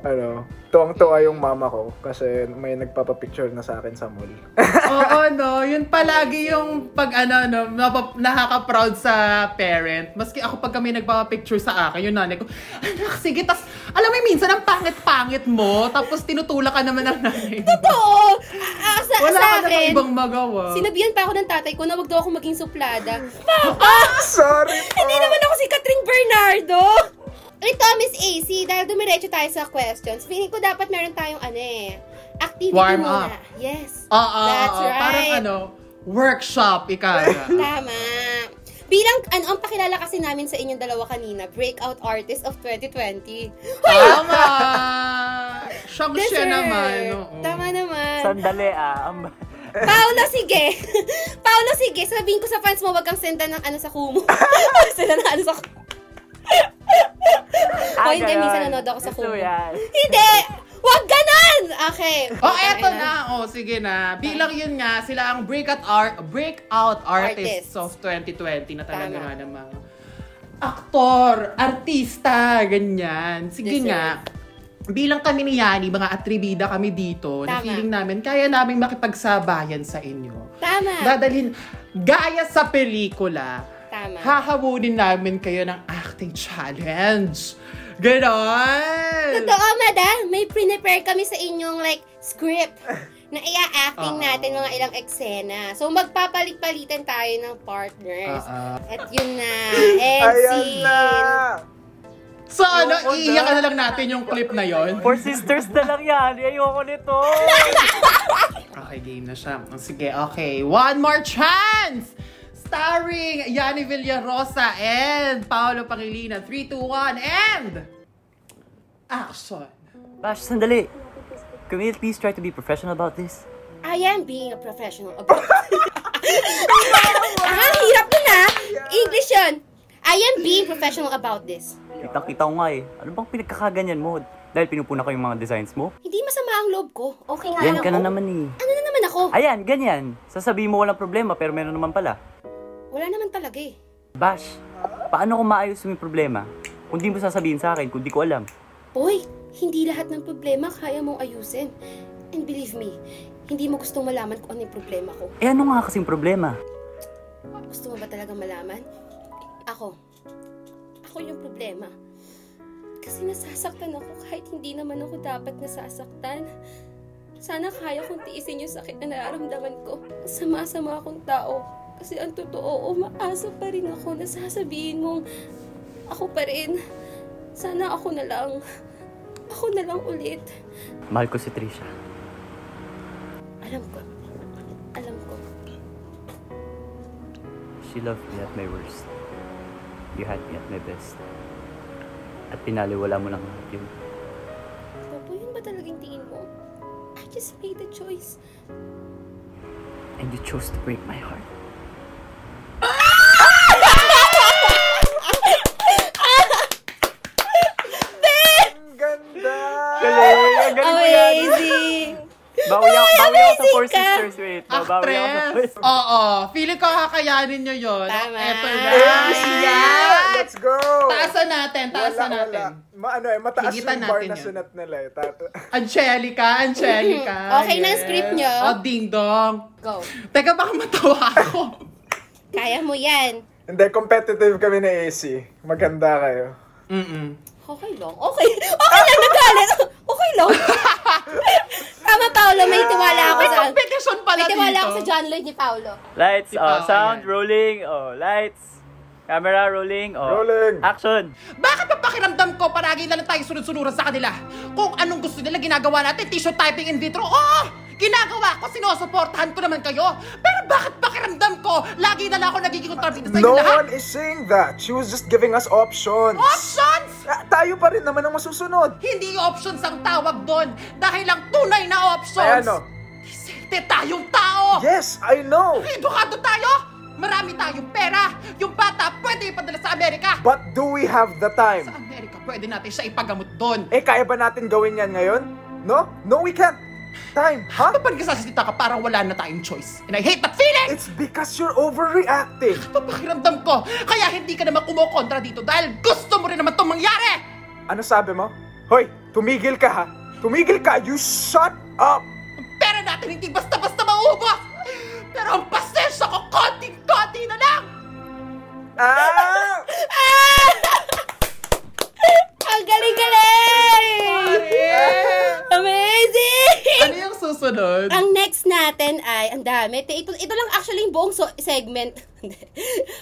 ano, tuwang-tuwa yung mama ko kasi may nagpapapicture na sa akin sa mall. Oo, no. Yun palagi yung pag ano, no, napap- nakaka-proud sa parent. Maski ako pag kami nagpapapicture sa akin, yung nanay ko, anak, sige, tas, alam mo, minsan ang pangit-pangit mo, tapos tinutulak ka naman ng nanay mo. Oo! Ah, sa, Wala sa ka namang akin, ibang magawa. sinabihan pa ako ng tatay ko na wag daw ako maging suplada. Papa! Sorry po! Hindi naman ako si Catherine Bernardo! Ito, Miss AC, dahil dumiretso tayo sa questions, feeling ko dapat meron tayong ano eh, activity Warm muna. up. Yes. Oo, That's oo, right. Parang ano, workshop, ika Tama. Bilang, ano, ang pakilala kasi namin sa inyong dalawa kanina, Breakout Artist of 2020. Tama! Siyang siya Deserve. naman. oo. Tama naman. Sandali ah. Ang- Paolo, sige. Paolo, sige. Sabihin ko sa fans mo, wag kang senda ng ano sa Kumu. Sila na ano sa Kumu. O hindi, ganon. minsan nanood ako sa Kumu. Hindi! Wag ganon! Okay. Oh, eto Okay na. Oh, sige na. Bilang yun nga, sila ang breakout art breakout artists, Artists. of 2020 na talaga Tama. nga ng mga aktor, artista, ganyan. Sige Deserve. nga. Bilang kami ni Yani, mga atribida kami dito, na Tama. feeling namin, kaya namin makipagsabayan sa inyo. Tama. Dadalhin, gaya sa pelikula, Tama. hahabulin namin kayo ng acting challenge. Ganon! Totoo, madam. May prepare kami sa inyong like script na ia-acting Oo. natin mga ilang eksena. So, magpapalit-palitan tayo ng partners. Oo. At yun na. End Ayan scene. na! So ano, Ayoko iiyakan na. na lang natin yung clip na yon. For sisters na lang yan. Ayoko nito. Okay, game na siya. Oh, Sige, okay. One more chance! Starring Yani Villarosa and Paolo Pangilinan. 3, 2, 1, and... Action! Bash, sandali. Can we at least try to be professional about this? I am being a professional about ah, hirap nun ah. English yun. I am being professional about this. Kitang-kita ko nga eh. Ano bang pinagkakaganyan mo? Dahil pinupuna ko yung mga designs mo? Hindi masama ang loob ko. Okay nga Yan lang ka na naman eh. Ano na naman ako? Ayan, ganyan. Sasabihin mo walang problema pero meron naman pala. Wala naman talaga eh. Bash, paano ko maayos yung problema? Kung di mo sasabihin sa akin, kung di ko alam. Boy, hindi lahat ng problema kaya mong ayusin. And believe me, hindi mo gustong malaman kung ano yung problema ko. Eh ano nga kasing problema? Gusto mo ba talaga malaman? Ako. Ako yung problema. Kasi nasasaktan ako kahit hindi naman ako dapat nasasaktan. Sana kaya kong tiisin yung sakit na nararamdaman ko. Sama-sama akong tao. Kasi ang totoo, umaasa pa rin ako na sasabihin mong ako pa rin. Sana ako na lang. Ako na lang ulit. Mahal ko si Trisha. Alam ko. Alam ko. She loved me at my worst. You had me at my best. At pinaliwala mo lang lahat yun. Bobo, yun ba talagang tingin mo? I just made the choice. And you chose to break my heart. Galing! Ang galing mo yan! Amazing! Bawi ako, bawi ako sa Four amazing ka! Sisters. Wait. Babawi ako sa Actress! Oo. Feeling ko kakayanin nyo yun. Tama. Eto na. Yes! Yan! Let's go! Taasan natin, taasan wala, natin. wala. Ma, ano eh, mataas Higitan yung bar natin na yun. sunat nila eh. Ta- Angelica, Angelica. Okay na ang script nyo? Oh, ding dong. Go. Teka, baka matawa ako. Kaya mo yan. Hindi, competitive kami na AC. Maganda kayo. Mm-mm. Okay lang. Okay. Okay lang, nagalit. Okay lang. Tama, Paolo. May tiwala ako May sa... competition pala May tiwala dito. ako sa John Lloyd ni Paolo. Lights, Si oh, Pao, sound, ayan. rolling, oh, lights. Camera, rolling, oh. Rolling. Action. Bakit pa pakiramdam ko paragi na lang tayo sunod-sunuran sa kanila? Kung anong gusto nila ginagawa natin, tissue typing in vitro, oo! Ginagawa ko, sinusuportahan ko naman kayo. Pero bakit pakiramdam ko, lagi na lang ako nagiging kontrabida sa No inyo lahat? one is saying that. She was just giving us options. Options! Ah, tayo pa rin naman ang masusunod. Hindi options ang tawag doon dahil lang tunay na options. ano? Diserte tayong tao! Yes, I know. Edukado tayo! Marami tayong pera! Yung bata pwede ipadala sa Amerika! But do we have the Sa time? Amerika pwede natin siya ipagamot doon. Eh, kaya ba natin gawin yan ngayon? No? No, we can't. Time, ha? Kapag nagsasalita ka, parang wala na tayong choice. And I hate that feeling! It's because you're overreacting. Papakiramdam ko, kaya hindi ka naman kumukontra dito dahil gusto mo rin naman itong mangyari! Ano sabi mo? Hoy, tumigil ka ha? Tumigil ka! You shut up! Ang pera natin hindi basta-basta maubos! Pero ang pasensya ko, konting-konti na lang! Ah! Ang galing-galing! Amazing! Ano yung susunod? Ang next natin ay, ang dami. Ito, ito lang actually yung buong so- segment.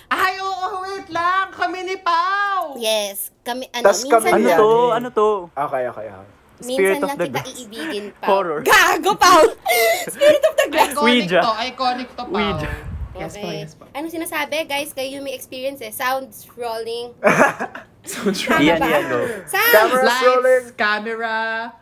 Ay, oo, wait lang! Kami ni Pau! yes. Kami, ano, Tas minsan kami Ano to? yan. Ano to? Okay, okay, okay. minsan Spirit of lang the kita iibigin pa. Horror. Gago, Paul! Spirit of the Glass. Iconic Ouija. to, iconic to, Pau. Ouija. Yes po, Okay. yes po. Anong sinasabi? Guys, kayo yung may experience eh. Sounds rolling. So, Tama Iyan, ba? iyan, go. Sounds! Camera. Lights, rolling. camera,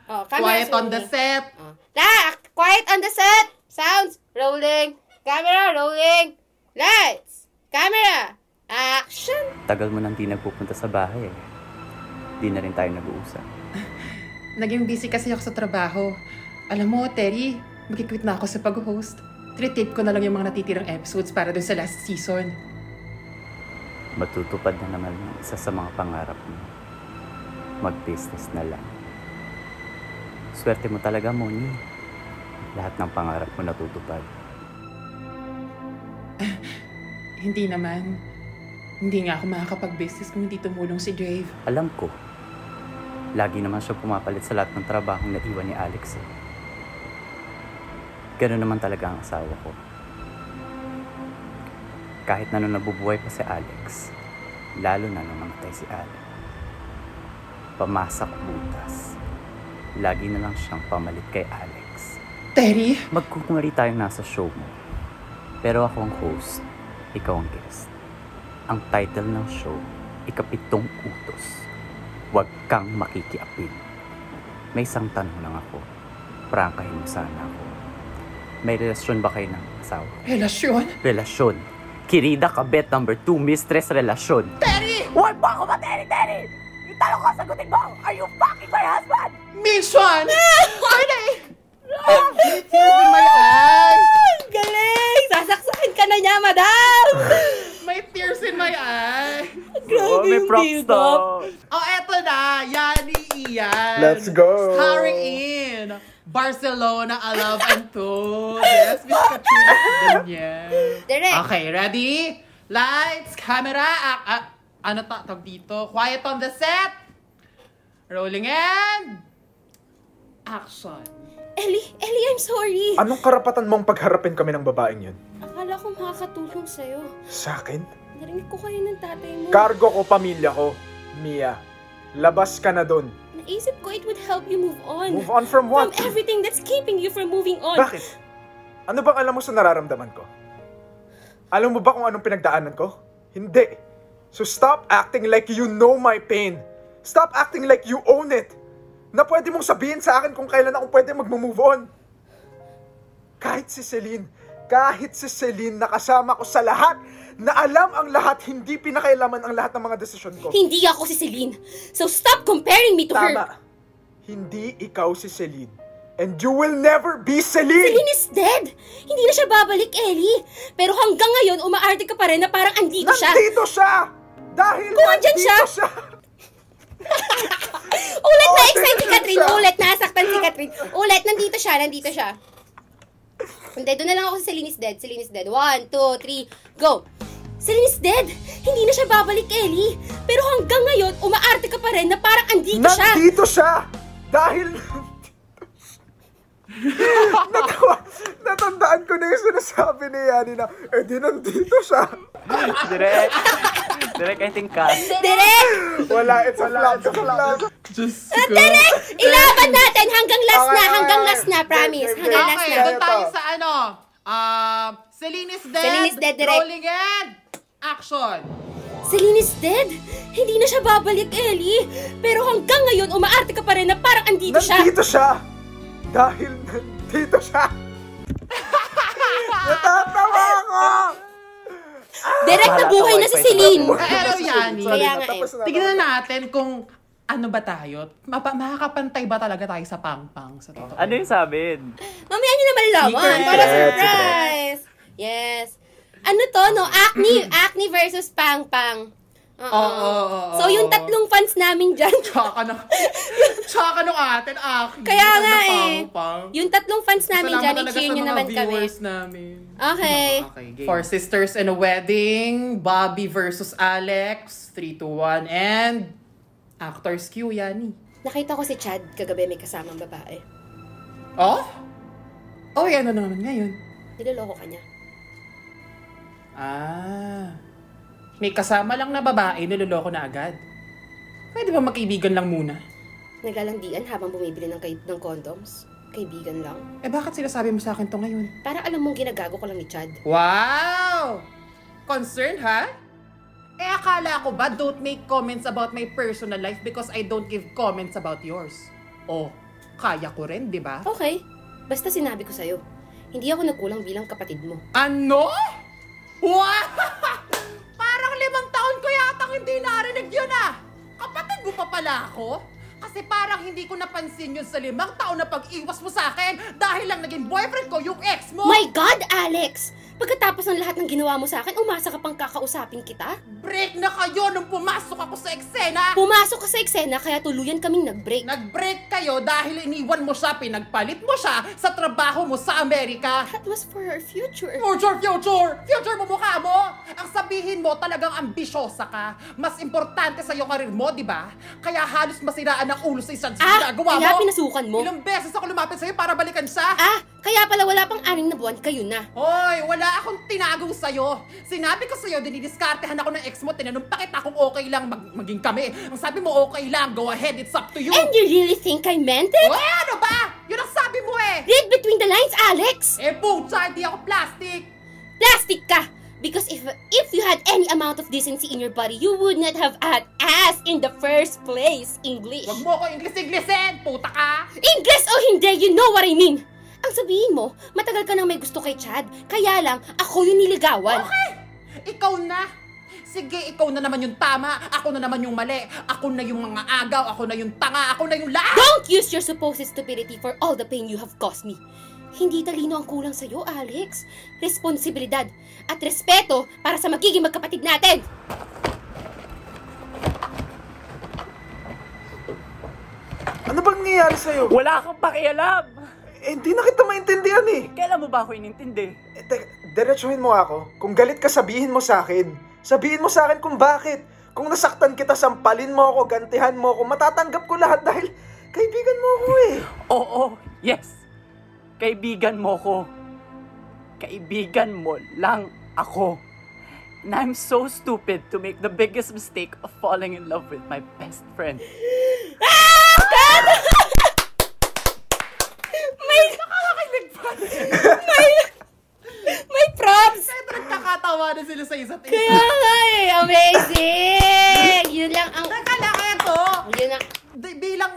Oh, camera quiet on the set. Oh. La! Quiet on the set! Sounds rolling. Camera rolling. Lights. Camera. Action. Tagal mo nang di nagpupunta sa bahay eh. Di na rin tayo nag-uusap. Naging busy kasi ako sa trabaho. Alam mo, Terry, magkikwit na ako sa pag-host. Tritape ko na lang yung mga natitirang episodes para dun sa last season. Matutupad na naman ang isa sa mga pangarap mo. Mag-business na lang. Swerte mo talaga, Moni. Lahat ng pangarap mo natutupad. Hindi naman. Hindi nga ako makakapag-business kung hindi tumulong si Dave. Alam ko, lagi naman siya pumapalit sa lahat ng trabahong naiwan ni Alex eh. Ganun naman talaga ang asawa ko. Kahit na nung nabubuhay pa si Alex, lalo na nung namatay si Alex. Pamasak butas. Lagi na lang siyang pamalit kay Alex. Terry, Magkukunwari tayong nasa show mo. Pero ako ang host, ikaw ang guest. Ang title ng show, Ikapitong Utos. Huwag kang makikiapin. May isang tanong lang ako. Prangkahin mo sana ako. May relasyon ba kayo ng asawa? relasyon? Relasyon. Kirida Kabet number 2, mistress relasyon. Terry! Huwag mo ako materi, Terry! Yung tanong ko, sagutin mo! Are you fucking my husband? Mission! Terry! Tears in my eyes! Galing! Sasaksakin ka na niya, madam! May tears in my eyes! Oh, may yung props to. Oh, eto na! Yani Ian! Let's go! Starring in Barcelona, A Love and Two. Yes, Miss Katrina Daniel. Direct. Okay, ready? Lights, camera, ah, ah, ano ta, tawag dito? Quiet on the set. Rolling and... Action. Ellie, Ellie, I'm sorry. Anong karapatan mong pagharapin kami ng babaeng yun? Akala ko makakatulong sa'yo. Sa akin? Narinig ko kayo ng tatay mo. Cargo ko, pamilya ko. Mia, labas ka na dun. Naisip ko it would help you move on. Move on from what? From everything that's keeping you from moving on. Bakit? Ano bang alam mo sa nararamdaman ko? Alam mo ba kung anong pinagdaanan ko? Hindi. So stop acting like you know my pain. Stop acting like you own it. Na pwede mong sabihin sa akin kung kailan ako pwede mag-move on. Kahit si Celine, kahit si Celine nakasama ko sa lahat, na alam ang lahat, hindi pinakailaman ang lahat ng mga desisyon ko. Hindi ako si Celine. So stop comparing me to her. Tama. Hindi ikaw si Celine. And you will never be Celine! Celine is dead! Hindi na siya babalik, Ellie. Pero hanggang ngayon, umaarte ka pa rin na parang andito siya. Nandito siya! Dahil Kung andyan nandito siya. siya! Ulit na Oh, excited si Catherine. Ulit, nasaktan si Catherine. Ulit, nandito siya, nandito siya. Hindi, doon na lang ako sa Celine is dead. Celine is dead. One, two, three, go! Celine is dead! Hindi na siya babalik, Ellie. Pero hanggang ngayon, umaarte ka pa rin na parang andito siya. Nandito siya! Dahil Natawa, natandaan ko na yung sinasabi ni Yani na, eh di nandito siya. Direk. Direk, I think cast. Direk! Wala, it's a flop, it's a flop. Diyos Ah, ko. Direk! Ilaban natin hanggang last na, hanggang last na, promise. Okay, Hanggang last Okay, na. doon tayo sa ano. Um, Celine is dead. Celine is dead, direct. Rolling in. Action. Celine is dead! Hindi na siya babalik, Ellie. Pero hanggang ngayon, umaarte ka pa rin na parang andito siya. Nandito siya! Dahil nandito siya! Natatawa ako! Direct na buhay na si. Celine. Eh, pero Yani, Sorry Kaya nga na. tignan natin kung ano ba tayo. Mapa, makakapantay ba talaga tayo sa pang-pang sa totoo? Ano yung sabi? Mamaya nyo na malalaman. Secret. Para surprise. Yes. Ano to, no? Acne. Acne versus Pang Pang. Oo. Oo, oo. So, yung tatlong fans namin dyan, Tsaka ng, tsaka nung atin, aki. Kaya nga eh. yung tatlong fans namin Salamat dyan, i-cheer nyo naman kami. viewers namin. Okay. Okay, game. For Sisters in a Wedding, Bobby versus Alex, 3 to 1, and Actors Q, Yani. Nakita ko si Chad kagabi may kasamang babae. Oh? Oh, yan na naman ngayon. Niloloko ka niya. Ah. May kasama lang na babae, niloloko na agad. Pwede ba magkaibigan lang muna? Naglalandian habang bumibili ng, kay- ng condoms. Kaibigan lang. Eh bakit sinasabi mo sa akin to ngayon? Para alam mong ginagago ko lang ni Chad. Wow! Concerned, ha? Eh, akala ko ba don't make comments about my personal life because I don't give comments about yours? Oh, kaya ko rin, di ba? Okay. Basta sinabi ko sa'yo. Hindi ako nagkulang bilang kapatid mo. Ano? Wow! Parang limang taon ko yatang hindi narinig yun ah! Kapatid mo pa pala ako? Kasi parang hindi ko napansin yun sa limang taon na pag-iwas mo sa akin dahil lang naging boyfriend ko yung ex mo! My God, Alex! Pagkatapos ng lahat ng ginawa mo sa akin, umasa ka pang kakausapin kita? Break na kayo nung pumasok ako sa eksena! Pumasok ka sa eksena kaya tuluyan kaming nag-break. Nag-break kayo dahil iniwan mo siya, pinagpalit mo siya sa trabaho mo sa Amerika. That was for our future. Future, future! Future mo mukha mo! Ang sabihin mo talagang ambisyosa ka. Mas importante sa iyo karir mo, di ba? Kaya halos masiraan ang ulo sa isang Ah, ginagawa kaya mo. pinasukan mo? Ilang beses ako lumapit sa'yo para balikan siya. Ah, kaya pala wala pang anim na buwan, kayo na. Hoy, wala akong tinagong sa'yo. Sinabi ko sa'yo, dinidiskartehan ako ng ex mo, tinanong pa kita kung okay lang mag- maging kami. Ang sabi mo, okay lang, go ahead, it's up to you. And you really think I meant it? Eh, ano ba? Yun ang sabi mo eh. Read between the lines, Alex! Eh, pucha, hindi ako plastic. Plastic ka! Because if if you had any amount of decency in your body, you would not have had ass in the first place. English. Huwag mo ako English-Englishin, puta ka. English o hindi, you know what I mean! Ang sabihin mo, matagal ka nang may gusto kay Chad, kaya lang, ako yung niligawan. Okay, ikaw na. Sige, ikaw na naman yung tama, ako na naman yung mali. Ako na yung mga agaw, ako na yung tanga, ako na yung lahat. Don't use your supposed stupidity for all the pain you have caused me. Hindi talino ang kulang sa'yo, Alex. Responsibilidad at respeto para sa magiging magkapatid natin. Ano bang nangyayari sa'yo? Wala kang pakialam! Eh, hindi na kita maintindihan eh. Kailan mo ba ako inintindi? eh teka, diretsuhin mo ako. Kung galit ka, sabihin mo sa akin. Sabihin mo sa akin kung bakit. Kung nasaktan kita, sampalin mo ako, gantihan mo ako. Matatanggap ko lahat dahil kaibigan mo ako eh. Oo, yes. Kaibigan mo ko. Kaibigan mo lang ako. And I'm so stupid to make the biggest mistake of falling in love with my best friend. May... may... May props! Kaya nagkakatawa na sila sa isa't isa. Kaya nga eh, amazing! Yun lang ang... Teka lang, eto. Yun ang... Di- bilang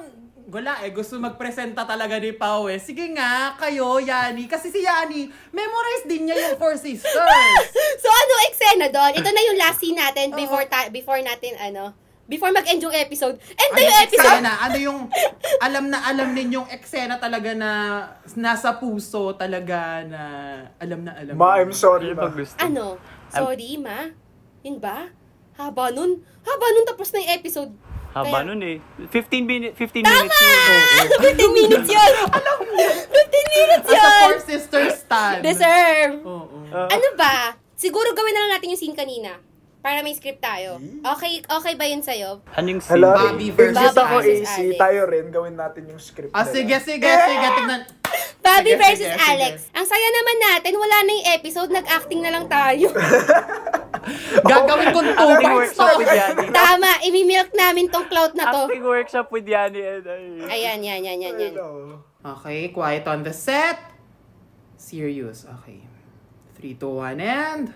wala eh, gusto magpresenta talaga ni Pao eh. Sige nga, kayo, Yani. Kasi si Yani, memorize din niya yung Four Sisters. So ano eksena doon? Ito na yung last scene natin before ta- before natin ano before mag-end yung episode. End na Ano yung yung episode! eksena? Ano yung alam na alam ninyong eksena talaga na nasa puso talaga na alam na alam. Ma, I'm sorry, Ano ma. Ano? Sorry, ma? Yun ba? Haba nun? Haba nun tapos na yung episode. Haba Kaya- nun eh. 15 minutes, 15 minutes yun. 15 minutes yun! 15 minutes As a yun! Four Sisters stand. Deserve! Oo. Ah, Ano ba? Siguro gawin na lang natin yung scene kanina. Para may script tayo. Okay okay ba yun sa'yo? Anong scene? Hello, Bobby versus Invite ako Alex. AC, tayo rin, gawin natin yung script Ah, nila. sige, sige, sige. Tignan. Bobby Sige, versus sige, sige. Alex. Ang saya naman natin, wala na yung episode, nag-acting na lang tayo. Gagawin kong two Acting parts workshop with to. Yanni. Tama, imimilk namin tong clout na to. Acting workshop with Yanni and ay. Ayan, yan, yan, yan, yan. Hello. Okay, quiet on the set. Serious. Okay. 3, 2, 1, and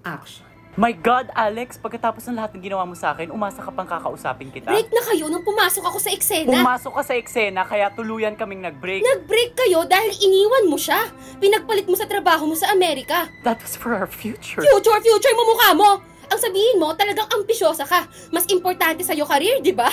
action. My God, Alex, pagkatapos ng lahat ng ginawa mo sa akin, umasa ka pang kakausapin kita. Break na kayo nung pumasok ako sa eksena. Pumasok ka sa eksena, kaya tuluyan kaming nag-break. Nag-break kayo dahil iniwan mo siya. Pinagpalit mo sa trabaho mo sa Amerika. That was for our future. Future, future mo mukha mo! Ang sabihin mo, talagang ambisyosa ka. Mas importante sa'yo career, di ba?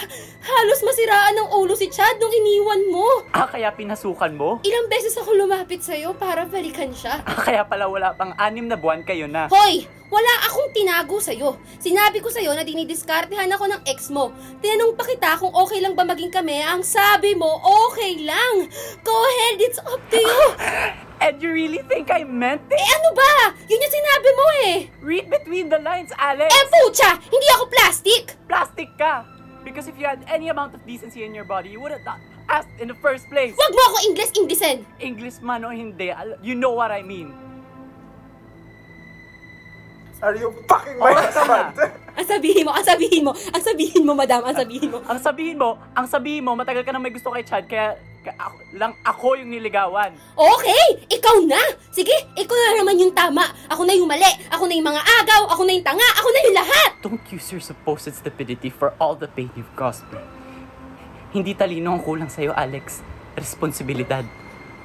Halos masiraan ng ulo si Chad nung iniwan mo. Ah, kaya pinasukan mo? Ilang beses ako lumapit sa'yo para balikan siya. Ah, kaya pala wala pang anim na buwan kayo na. Hoy! Wala akong tinago sa'yo. Sinabi ko sa'yo na dinidiskartehan ako ng ex mo. Tinanong pa kita kung okay lang ba maging kami. Ang sabi mo, okay lang. Go ahead, it's up to you. And you really think I meant eh it? ano ba? Yun yung sinabi mo eh. Read between the lines, Alex! Eh pucha, hindi ako plastic. Plastic ka! Because if you had any amount of decency in your body, you would have not asked in the first place. Huwag mo ako English-Inglesin. English man o hindi, al- you know what I mean. Are you fucking my Oh, husband? Ang sabihin mo, ang sabihin mo, ang sabihin mo, madam, ang sabihin mo. Ang sabihin mo, ang sabihin mo, matagal ka na may gusto kay Chad, kaya ako, lang ako yung niligawan. Okay, ikaw na. Sige, ikaw na naman yung tama. Ako na yung mali. Ako na yung mga agaw. Ako na yung tanga. Ako na yung lahat. Don't use your supposed stupidity for all the pain you've caused me. Hindi talino ang kulang sa'yo, Alex. Responsibilidad.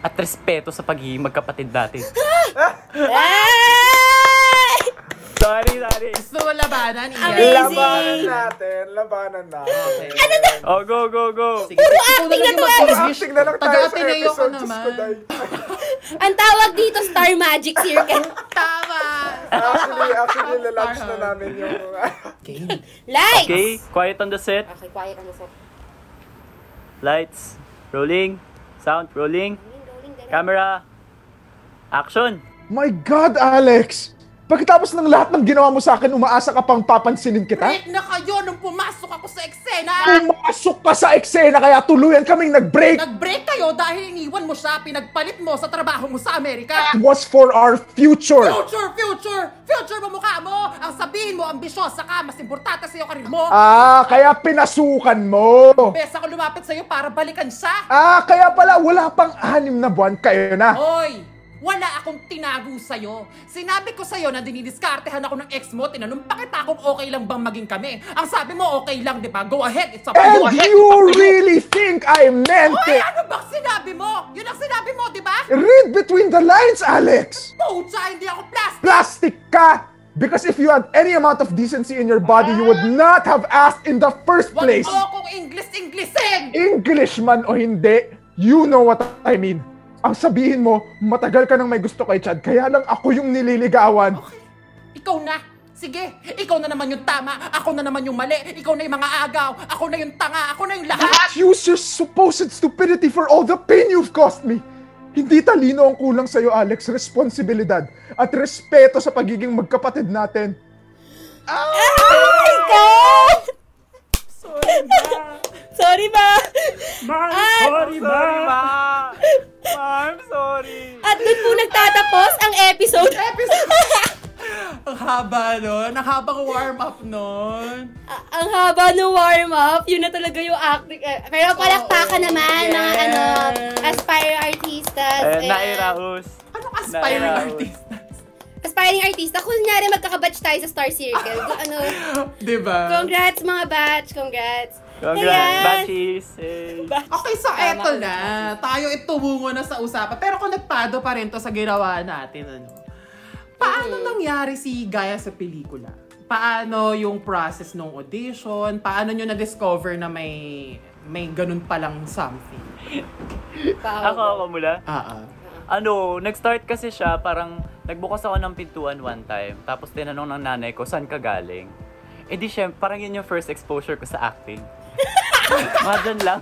At respeto sa pagiging magkapatid natin. Ay! Sorry, sorry. Gusto mo labanan, Ian? Amazing. labanan natin, labanan natin. Ano na? Oh, go, go, go. Sige, Puro acting na to, yung mag-English. Acting na lang tayo sa Taga-Ateneo episode. Diyos naman. ko, day. Ang tawag dito, Star Magic Circle. Tama! Actually, actually, lalunch na namin yung... Okay. Lights! Okay, quiet on the set. Okay, quiet ano sa... Lights. Rolling. Sound rolling. Camera. Action. My God, Alex! Pagkatapos ng lahat ng ginawa mo sa akin, umaasa ka pang papansinin kita? Break na kayo nung pumasok ako sa eksena! Pumasok ka sa eksena kaya tuluyan kaming nag-break! Nag-break kayo dahil iniwan mo siya, pinagpalit mo sa trabaho mo sa Amerika! It was for our future! Future, future! Future mo mukha mo! Ang sabihin mo, ambisyosa ka, mas importante sa'yo karir mo! Ah, kaya pinasukan mo! Bes ako lumapit sa'yo para balikan siya! Ah, kaya pala wala pang anim na buwan kayo na! Hoy! Wala akong tinago sa'yo. Sinabi ko sa'yo na dinidiskartehan ako ng ex mo, tinanong pa kita kung okay lang bang maging kami. Ang sabi mo, okay lang, di ba? Go ahead, it's up to you. And Ahead, you really think I meant Hoy, it! ano bang sinabi mo? Yun ang sinabi mo, di ba? Read between the lines, Alex! Pucha, hindi ako plastic! Plastic ka! Because if you had any amount of decency in your body, you would not have asked in the first Wag place! mo akong English-Englishin! Englishman o hindi, you know what I mean. Ang sabihin mo, matagal ka nang may gusto kay Chad, kaya lang ako yung nililigawan. Ikaw na! Sige, ikaw na naman yung tama, ako na naman yung mali, ikaw na yung mga agaw, ako na yung tanga, ako na yung lahat! Use your supposed stupidity for all the pain you've caused me. Hindi talino ang kulang sa'yo, Alex. Responsibilidad at respeto sa pagiging magkapatid natin. Oh my God! Sorry ba? Ma'am, At- sorry, ma'am. Ma'am, sorry. At doon po nagtatapos ang episode. Ang haba nun, ang habang warm-up nun. A- ang haba ng warm-up, yun na talaga yung acting. eh, Pero palakpakan naman mga yes. ano, aspiring artistas. Eh, Ayan. Nairaos. Anong aspiring Nairaos. artist? Aspiring artista. Kunyari magkakabatch tayo sa Star Circle. Ano, Diba? congrats mga batch, congrats. Congrats, batches. Eh. Okay, so Tama eto na. Tayo itumungo na sa usapan. Pero konektado pa rin to sa ginawa natin. Ano? Paano nangyari si Gaya sa pelikula? paano yung process ng audition? Paano nyo na-discover na may may ganun palang something? Ako, ako mula. Ah, ah. Ano, nag-start kasi siya, parang nagbukas ako ng pintuan one time. Tapos tinanong ng nanay ko, saan ka galing? Eh di syempre, parang yun yung first exposure ko sa acting. Mga lang.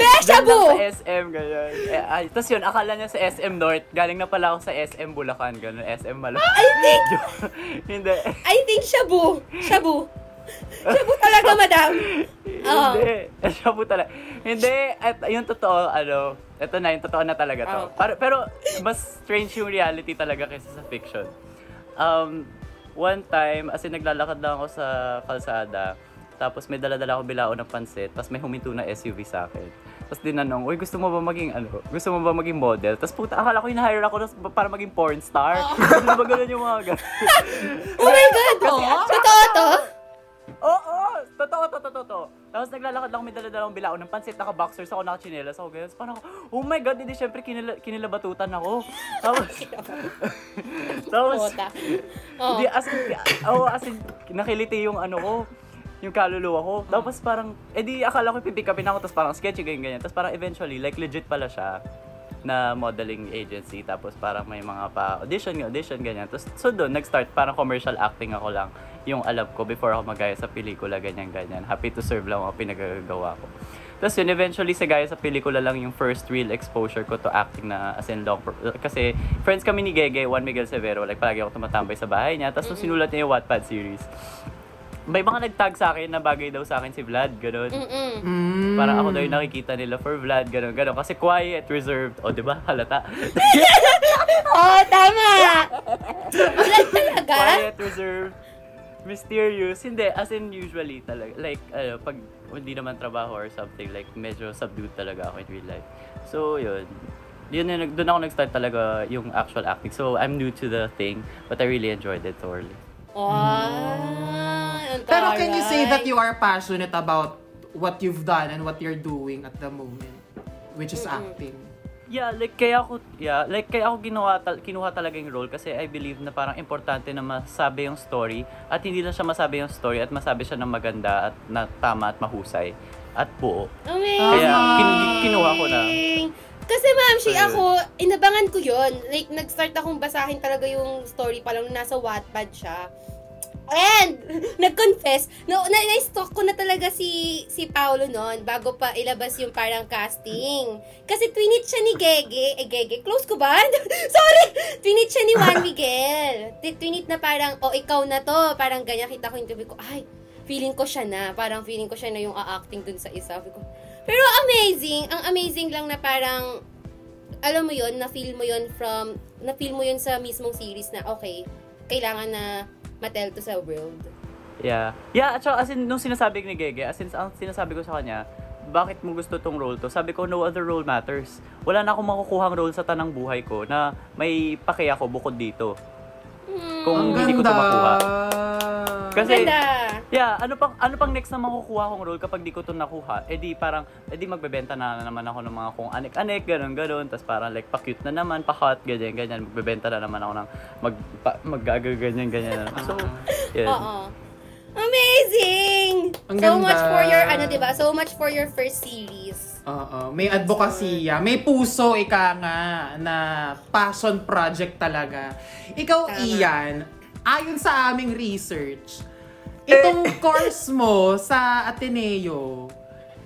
Besh, Dyan lang shabu! sa SM, ganyan. Eh, ay, tapos yun, akala niya sa SM North. Galing na pala ako sa SM Bulacan, ganun. SM Malabon. I think, Hindi. I think shabu. Shabu. Shabu talaga, madam. Oo. Hindi. Po talaga. Hindi. At yung totoo, ano, ito na, yung totoo na talaga to. Oh. Pero, pero, mas strange yung reality talaga kaysa sa fiction. Um, one time, as in, naglalakad lang ako sa kalsada. Tapos may dala-dala ako bilao ng pansit. Tapos may huminto na SUV sa akin. Tapos dinanong, uy, gusto mo ba maging, ano, gusto mo ba maging model? Tapos puta, akala ko hina-hire ako para maging porn star. Gusto mo ba ganun yung mga ganun? Oh my God. Totoo to? Oo! Oh, Totoo, totoo, totoo. Tapos naglalakad lang may dala-dalang bilao ng pansit, naka-boxers ako, naka-chinelas ako, ganyan. Parang, ako, oh my God, hindi syempre kinila, kinilabatutan ako. Tapos, tapos. Oo. Di, as in, oh, as in, nakiliti yung ano ko, yung kaluluwa ko. Tapos parang, eh di akala ko pipick upin ako, tapos parang sketchy, ganyan, ganyan. Tapos parang eventually, like legit pala siya na modeling agency. Tapos parang may mga pa audition, audition, ganyan. Tapos so doon, nag-start, parang commercial acting ako lang yung alam ko before ako magaya sa pelikula, ganyan, ganyan. Happy to serve lang ako pinagagawa ko. Tapos yun, eventually sa gaya sa pelikula lang yung first real exposure ko to acting na as in long, pro- kasi friends kami ni Gege, Juan Miguel Severo, like palagi ako tumatambay sa bahay niya, tapos nung sinulat niya yung Wattpad series, may mga nag-tag sa akin na bagay daw sa akin si Vlad, ganun. Mm-mm. Mm. Parang ako daw yung nakikita nila for Vlad, ganun, ganun. Kasi quiet, reserved. O, di ba? Halata. Oh, tama. Wala talaga? quiet, reserved, mysterious. Hindi, as in usually talaga. Like, ano, pag hindi naman trabaho or something, like, medyo subdued talaga ako in real life. So, yun. Yun nag- doon ako nag-start talaga yung actual acting. So, I'm new to the thing, but I really enjoyed it thoroughly. Oh, Pero can you say that you are passionate about what you've done and what you're doing at the moment? Which is acting. Yeah, like kaya ako yeah, like kaya ako ginawa tal- kinuha talaga yung role kasi I believe na parang importante na masabi yung story at hindi lang siya masabi yung story at masabi siya ng maganda at na tama at mahusay at buo. Amazing. Kaya kin- kinuha ko na. Kasi ma'am, Ayun. ako, inabangan ko yon Like, nag-start akong basahin talaga yung story pa lang nasa Wattpad siya. And, nag-confess, no, na, na-stalk ko na talaga si si Paolo noon bago pa ilabas yung parang casting. Kasi twinit siya ni Gege, eh Gege, close ko ba? Sorry! Twinit siya ni Juan Miguel. Twinit na parang, oh, ikaw na to. Parang ganyan, kita ko interview ko, ay, feeling ko siya na. Parang feeling ko siya na yung a-acting dun sa isa. Ko, pero amazing, ang amazing lang na parang, alam mo yon na-feel mo yon from, na-feel mo yon sa mismong series na, okay, kailangan na matel to sa world. Yeah. Yeah, at saka as in, nung sinasabi ni Gege, as in, ang sinasabi ko sa kanya, bakit mo gusto tong role to? Sabi ko, no other role matters. Wala na akong makukuhang role sa tanang buhay ko na may pake ako bukod dito. Kung Ang hindi ko to ganda. makuha. Kasi, Ganda! yeah, ano pang ano pang next na makukuha kong role kapag di ko to nakuha? Eh di parang, eh di magbebenta na naman ako ng mga kung anik-anik, ganun, ganun. Tapos parang like, pa-cute na naman, pa-hot, ganyan, ganyan. Magbebenta na naman ako ng mag, pa, mag ganyan, ganyan. So, yun. Oo. Amazing! Ang so ganda. much for your, ano, di ba? So much for your first series. Oo, may advokasya, may puso ika nga na passion project talaga. Ikaw, Tama. Ian, ayon sa aming research, itong course mo sa Ateneo,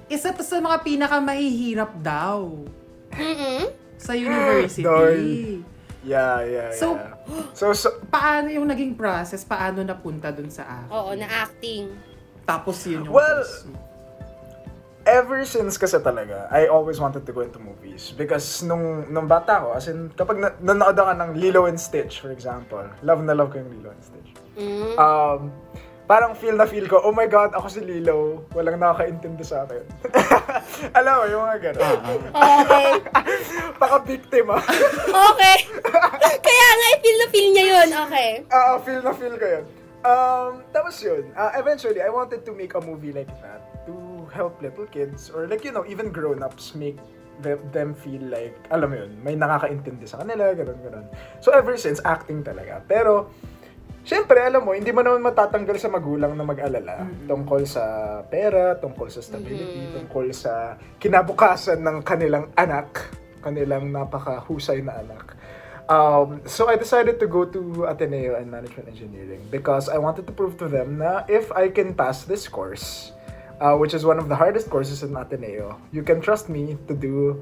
isa to sa mga pinakamahihirap daw Mm-mm. sa university. Darn. Yeah, yeah, So- yeah. So, so, Paano yung naging process? Paano napunta dun sa akin? Oo, na acting. Tapos yun yung Well, course mo. Ever since kasi talaga, I always wanted to go into movies. Because nung, nung bata ko, as in, kapag na, nanood ako ng Lilo and Stitch, for example, love na love ko yung Lilo and Stitch. Mm. Um, parang feel na feel ko, oh my God, ako si Lilo, walang nakakaintindi sa akin. Alam mo, yung mga gano'n. Okay. Paka-biktima. Okay. Kaya nga, i-feel na feel niya yun. Okay. Ah, feel na feel ko yun. Um, tapos yun, uh, eventually, I wanted to make a movie like that help little kids or like, you know, even grown-ups make them, them feel like, alam mo yun, may nakakaintindi sa kanila, ganun, ganun. So, ever since, acting talaga. Pero, Siyempre, alam mo, hindi mo naman matatanggal sa magulang na mag-alala tungkol sa pera, tungkol sa stability, tungkol sa kinabukasan ng kanilang anak, kanilang napakahusay na anak. Um, so I decided to go to Ateneo and Management Engineering because I wanted to prove to them na if I can pass this course, uh, which is one of the hardest courses in Ateneo, you can trust me to do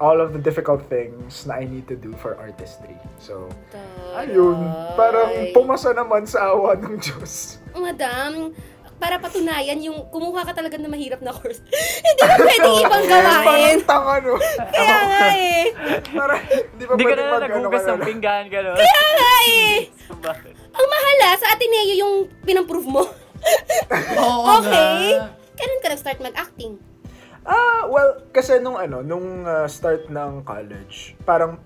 all of the difficult things na I need to do for artistry. So, ayun, parang pumasa naman sa awa ng Diyos. Madam, para patunayan yung kumuha ka talaga ng mahirap na course. Hindi ba pwede ibang gawain? Parang tanga, no? Kaya nga eh. Parang, hindi pa Hindi ka pwede na mag- naghugas ng pinggan, gano'n. Kaya nga eh. Ang mahala sa Ateneo yung pinamprove mo. Oo okay. nga. Kailan ka nag-start mag-acting? Ah, well, kasi nung ano, nung uh, start ng college, parang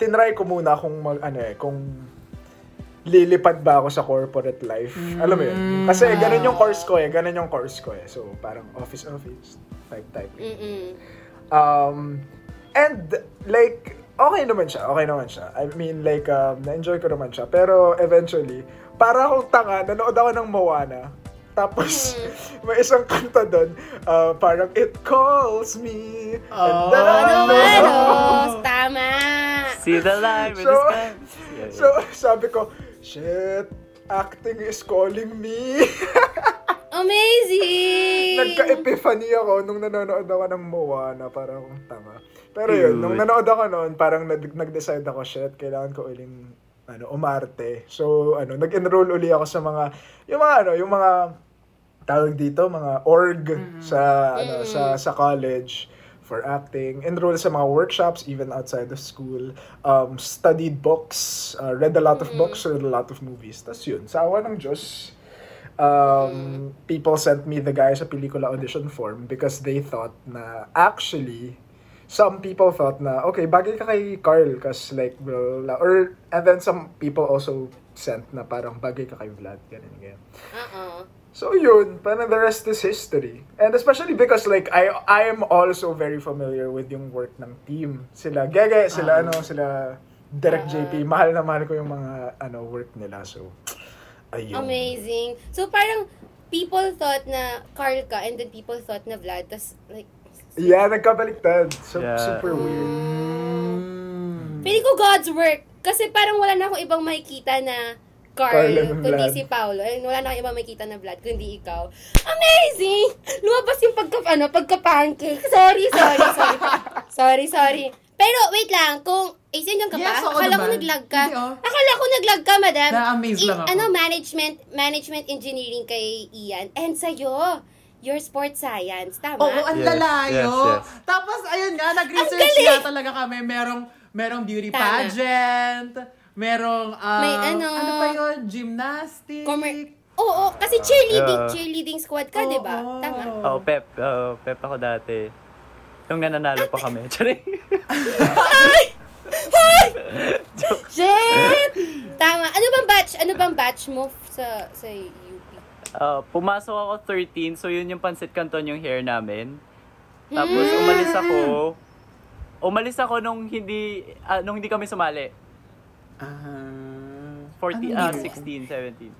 tinry ko muna kung mag, ano eh, kung lilipad ba ako sa corporate life. Alam mo yun? Kasi ganun yung course ko eh, ganun yung course ko eh. So, parang office-office, type type. Mm-mm. Um, and, like, okay naman siya, okay naman siya. I mean, like, um, na-enjoy ko naman siya. Pero, eventually, para akong tanga, nanood ako ng Moana. Tapos, may isang kanta doon, uh, parang, It calls me. And Oh. then I Ano, know. ano? Tama. See the line with So, the sky. Yeah, So, sabi ko, shit, acting is calling me. Amazing! Nagka-epiphany ako nung nanonood ako ng Moana, parang tama. Pero yun, nung nanood ako noon, parang nag- nag-decide ako, shit, kailangan ko uling ano, umarte. So, ano, nag-enroll uli ako sa mga, yung mga, ano, yung mga, tawag dito, mga org sa, ano, sa, sa college for acting, enroll sa mga workshops even outside of school, um, studied books, uh, read a lot of books, read a lot of movies. Tapos yun, sa awa ng Diyos, um, people sent me the guy sa pelikula audition form because they thought na actually some people thought na okay bagay ka kay Carl cause like blah, blah, blah. or and then some people also sent na parang bagay ka kay Vlad ganun ganun Oo. So yun parang the rest is history and especially because like I I am also very familiar with yung work ng team sila Gege sila ano sila Derek JP mahal na mahal ko yung mga ano work nila so ayun Amazing. So, parang people thought na Carl ka and then people thought na Vlad. Tapos, like, Yeah, nagkabaliktad. So, Yeah. super weird. Feeling ko God's work. Kasi parang wala na akong ibang makikita na Carl, Carl kundi Vlad. si Paolo. And wala na akong ibang makikita na Vlad, kundi ikaw. Amazing! Lumabas yung pagka, ano, pagka-pancake. Sorry, sorry, sorry. sorry, sorry. Pero wait lang, kung Asian ka pa? Yes, oo Akala ko naman. naglag ka. Hindi, oh. Akala ko naglag ka, madam. Na-amaze lang ako. Ano, management, management engineering kay Ian. And sa'yo, your sports science. Tama? Oo, ang Yes, lalayo. yes, yes. Tapos, ayun nga, nag-research nga talaga kami. Merong, merong beauty Tama. pageant, merong, ah, May ano, ano pa yun, gymnastics. Commer- Oo, kasi cheerleading, Yeah. cheerleading squad ka, di ba? Oo. Tama. Oh, Pep. Oh, Pep ako dati. Yung nananalo pa kami. Charing. Shit! Tama. Ano bang batch? Ano bang batch mo sa sa UP? Uh, pumasok ako 13, so yun yung pansit canton yung hair namin. Tapos umalis ako. Umalis ako nung hindi ah, nung hindi kami sumali. Ah, 40 ano ah yun? 16, 17.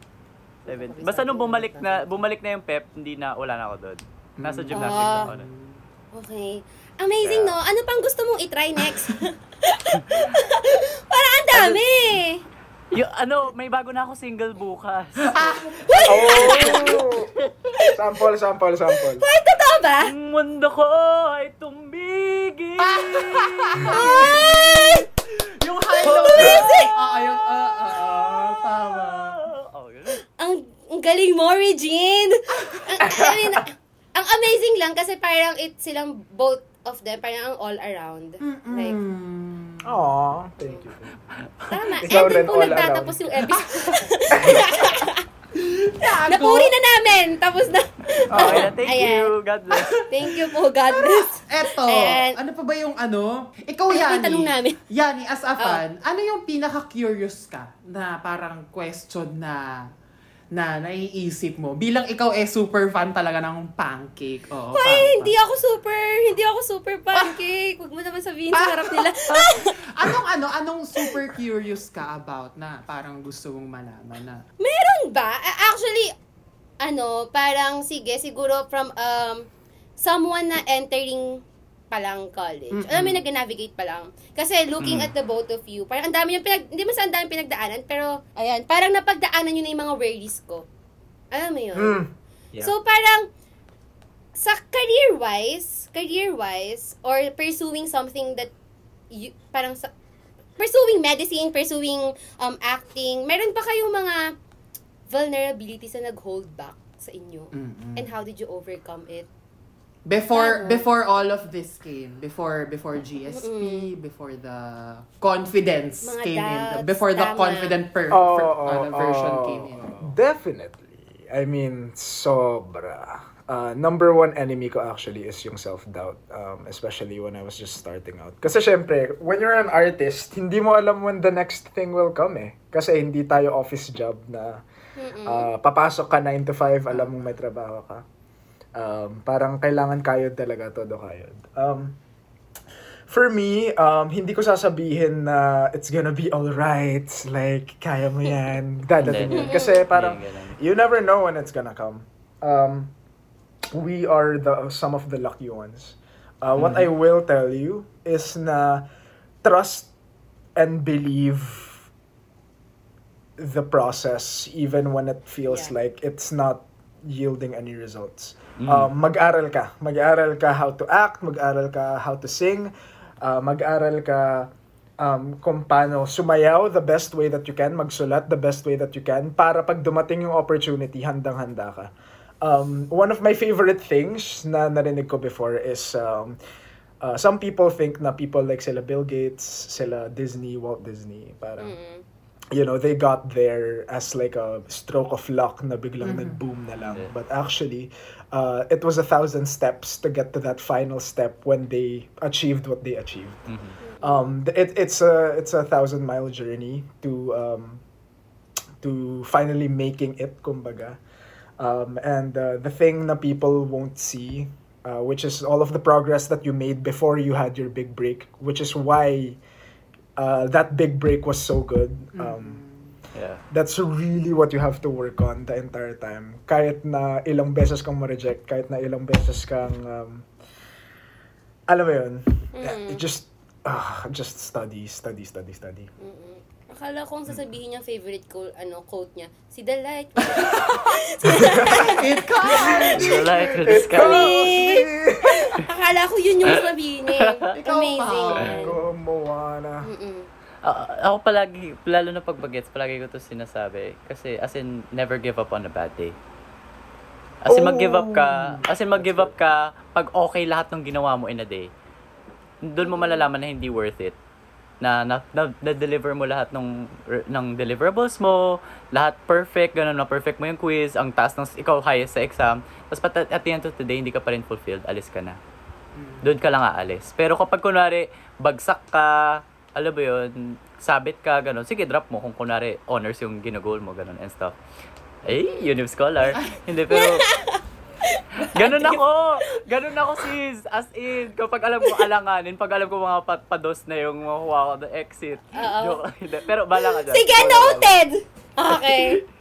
17. Basta nung bumalik na bumalik na yung pep, hindi na wala na ako doon. Nasa gymnastics Ah. ako nun. Okay. Amazing, no? Ano pang gusto mong i-try next? Para ang dami! Yung ano, may bago na ako single bukas. Oh! sample, sample, sample. Ay, totoo ba? Ang mundo ko ay tumigil. Ay! Yung high note. Oo, yung, ah, ah, ah, tama. Oh, ganun. Ang, ang galing mo, Regine! Ang, I mean, ang amazing lang kasi parang it silang both of them, parang ang all around. Like, Aw, thank you. tama. Ikaw And then po nagtatapos yung episode. Gago. Napuri na namin! Tapos na. Okay thank Ayan. you. God bless. Thank you po, God bless. Eto, Ayan. ano pa ba yung ano? Ikaw, Ano Yani. yung tanong namin? Oh. Yani, as a fan, ano yung pinaka-curious ka na parang question na na naiisip mo bilang ikaw eh super fan talaga ng pancake. Oo. Ay, pa- hindi ako super, hindi ako super pancake. Huwag mo naman sabihin sa harap nila. anong ano, anong super curious ka about na parang gusto mong malaman na Meron ba? Actually, ano, parang sige, siguro from um, someone na entering pa lang college. Mm-mm. Alam mo, yung nag-navigate pa lang. Kasi looking at the both of you, parang ang dami yung pinag, hindi man sa ang dami pinagdaanan, pero, ayan, parang napagdaanan nyo na yung mga worries ko. Alam mo yun? Mm. Yeah. So, parang, sa career-wise, career-wise, or pursuing something that, you, parang sa, pursuing medicine, pursuing um, acting, meron pa kayong mga vulnerabilities na nag-hold back sa inyo? Mm-mm. And how did you overcome it? Before Tama. before all of this came, before before GSP, before the confidence Mga came in, doubts, before the tama. confident per, Oh, per- oh, ano, version oh, came in. Definitely. I mean, sobra. Uh, number one enemy ko actually is yung self-doubt. Um, especially when I was just starting out. Kasi syempre, when you're an artist, hindi mo alam when the next thing will come eh. Kasi hindi tayo office job na uh, papasok ka 9 to 5, alam mong may trabaho ka. Um, parang kailangan kayod talaga, todo kayod. Um, for me, um, hindi ko sasabihin na it's gonna be alright. Like, kaya mo yan. Dadating yan. Kasi parang, you never know when it's gonna come. Um, we are the some of the lucky ones. Uh, what I will tell you is na trust and believe the process even when it feels Yeah. like it's not yielding any results. Um, mag-aral ka. Mag-aral ka how to act, mag-aral ka how to sing, uh, mag-aral ka um, kung paano sumayaw the best way that you can, magsulat the best way that you can, para pag dumating yung opportunity, handang-handa ka. Um, one of my favorite things na narinig ko before is um, uh, some people think na people like sila Bill Gates, sila Disney, Walt Disney, parang you know, they got there as like a stroke of luck na biglang nag-boom na lang. Yeah. But actually, uh, it was a thousand steps to get to that final step when they achieved what they achieved. Um, it, it's a it's a thousand mile journey to um, to finally making it, kumbaga. Um, and uh, the thing na people won't see, uh, which is all of the progress that you made before you had your big break, which is why uh, that big break was so good. Um, Yeah. that's really what you have to work on the entire time. Kahit na ilang beses kang ma-reject, kahit na ilang beses kang, um, alam mo yun, just, ah, just study, study, study, study. Akala ko kung sasabihin niya favorite quote, ano, quote niya, si The Light. It comes! The light with the sky. Akala ko yun yung sasabihin niya. Ikaw Amazing. Go, Moana. Mm-mm. Ah, ako palagi, lalo na pag bagets, palagi ko to sinasabi. Kasi, as in, never give up on a bad day. As in, mag-give up ka, as in, mag-give up ka pag okay lahat ng ginawa mo in a day. Doon mo malalaman na hindi worth it. Na, na, na, na-deliver mo lahat ng, ng deliverables mo, lahat perfect, ganun na perfect mo yung quiz, ang taas ng, ikaw highest sa exam. Tapos pat, at the end of the day, hindi ka pa rin fulfilled, alis ka na doon ka lang aalis. Pero kapag kunwari, bagsak ka, alam mo yun, sabit ka, gano'n, sige, drop mo kung kunwari honors yung ginagol mo, gano'n, and stuff. Ay, Univ Scholar. Hindi, pero... Ganun ako! Ganun ako, sis! As in, kapag alam ko alanganin, pag alam ko mga pat pados na yung makuha ko the exit. Joke. Pero bala ka dyan. Sige, noted! Okay.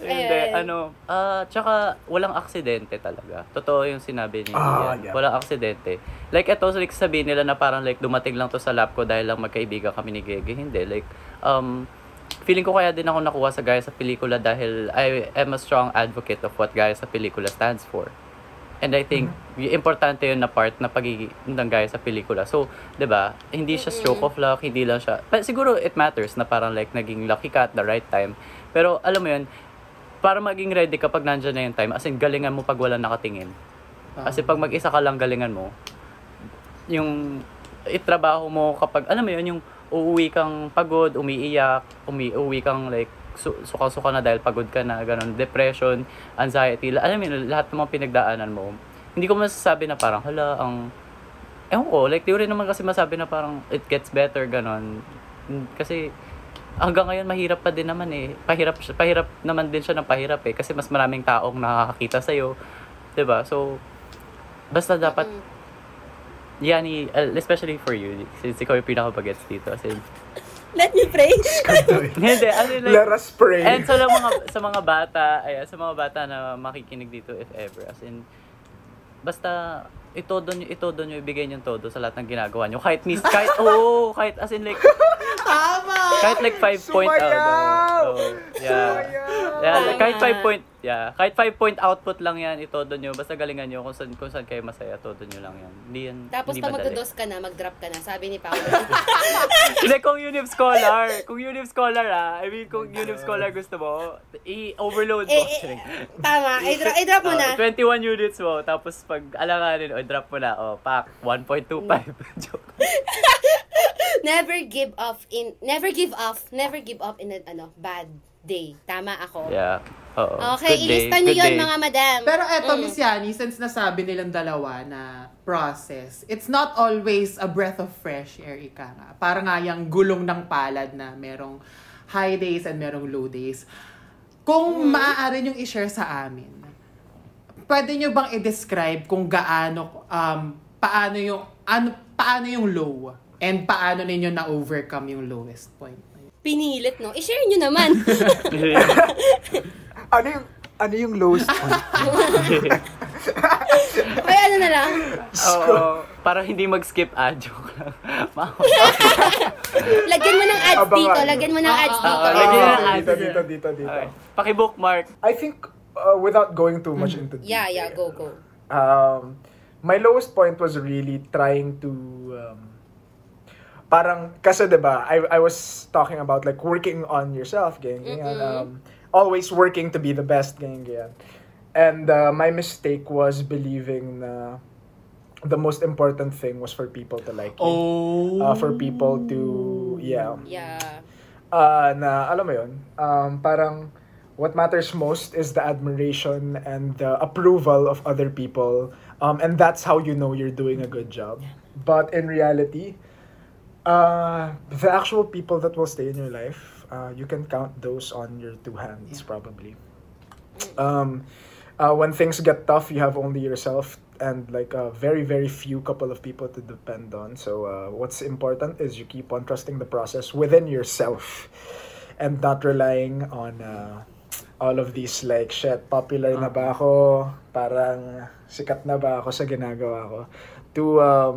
Hindi, Ayan. ano, ah, tsaka walang aksidente talaga. Totoo yung sinabi ni Ah, Ian. yeah. Walang aksidente. Like, ito, like, sabihin nila na parang like, dumating lang to sa lap ko dahil lang magkaibigan kami ni Gege. Hindi, like, um, feeling ko kaya din ako nakuha sa Gaya sa Pelikula dahil I am a strong advocate of what Gaya sa Pelikula stands for. And I think, y- importante yun na part na pagiging ng Gaya sa Pelikula. So, 'di ba hindi siya stroke of luck, hindi lang siya... But siguro it matters na parang like naging lucky ka at the right time. Pero alam mo yun, para maging ready kapag nandyan na yung time, as in galingan mo pag wala nakatingin. Kasi pag mag-isa ka lang galingan mo, yung itrabaho mo kapag, alam mo yun, yung uuwi kang pagod, umiiyak, umi uuwi kang like, su- suka-suka na dahil pagod ka na, ganun, depression, anxiety, la- alam mo yun, lahat ng mga pinagdaanan mo. Hindi ko masasabi na parang, hala, ang, ewan ko, like, di rin naman kasi masabi na parang, it gets better, ganun. Kasi, hanggang ngayon mahirap pa din naman eh. Pahirap, siya- pahirap naman din siya ng pahirap eh. Kasi mas maraming taong nakakakita sa'yo. 'Di ba So, basta dapat, yan, i- uh, especially for you, since ikaw yung pinaka-bagets dito. As in, Let me pray. hindi, as in like, Let us pray. And sa mga sa mga bata, ay sa mga bata na makikinig dito if ever as in basta itodo nyo, itodo nyo, ibigay nyo todo sa lahat ng ginagawa nyo. Kahit miss, kahit, oo, kahit as in like, Tama! kahit like 5 point out. Sumayaw! Oh, yeah. Yeah, like, kahit 5 point, yeah, kahit 5 point output lang yan, itodo nyo. Basta galingan nyo kung saan, kung saan kayo masaya, todo nyo lang yan. Hindi yan, Tapos hindi pag madali. magdados ka na, mag-drop ka na. Sabi ni Paolo. Hindi, kung Univ Scholar, kung Univ Scholar ah, I mean, kung Univ Scholar gusto mo, i-overload mo. eh, eh, tama. I-drop, i-drop mo na. Oh, 21 units mo, tapos pag alanganin, o drop mo na, o pack, 1.25. Joke. Never give up in, never give up, never give up in a, ano, bad day. Tama ako. Yeah. Oo. Okay, Good day, ilista niyo good yun, day. mga madam. Pero eto, Mm. Miss Yani, since nasabi nilang dalawa na process, it's not always a breath of fresh air, ika nga. Para nga yung gulong ng palad na merong high days and merong low days. Kung Mm. maaari niyong i-share sa amin, pwede niyo bang i-describe kung gaano, um, paano yung, ano, paano yung low? And paano ninyo na-overcome yung lowest point? Pinilit, no? I-share nyo naman. ano yung ano yung lowest point? Ay, ano na lang. Oo. Para hindi mag-skip ad, joke lang. Lagyan mo ng ads Abangan. dito. Lagyan mo ng ads Ah, dito. ah, lagyan Ah, ng ads. dito, dito, dito, dito. Okay. Paki-bookmark. I think uh, without going too much into Yeah, yeah, detail, go, go. Um, my lowest point was really trying to um, parang kasi 'di ba I I was talking about like working on yourself ganyan, ganyan. um always working to be the best ganyan, ganyan. and uh, my mistake was believing na the most important thing was for people to like you Oh! uh, for people to yeah Yeah. uh, na alam mo yun, um, parang what matters most is the admiration and the approval of other people. Um, and that's how you know you're doing a good job. But in reality, uh, the actual people that will stay in your life, uh, you can count those on your two hands, Yeah. probably. Um, uh, when things get tough, you have only yourself and like a very very few couple of people to depend on. So uh, what's important is you keep on trusting the process within yourself, and not relying on uh, all of these like shit. Popular na ba ako? Parang sikat na ba ako sa ginagawa ko? To um,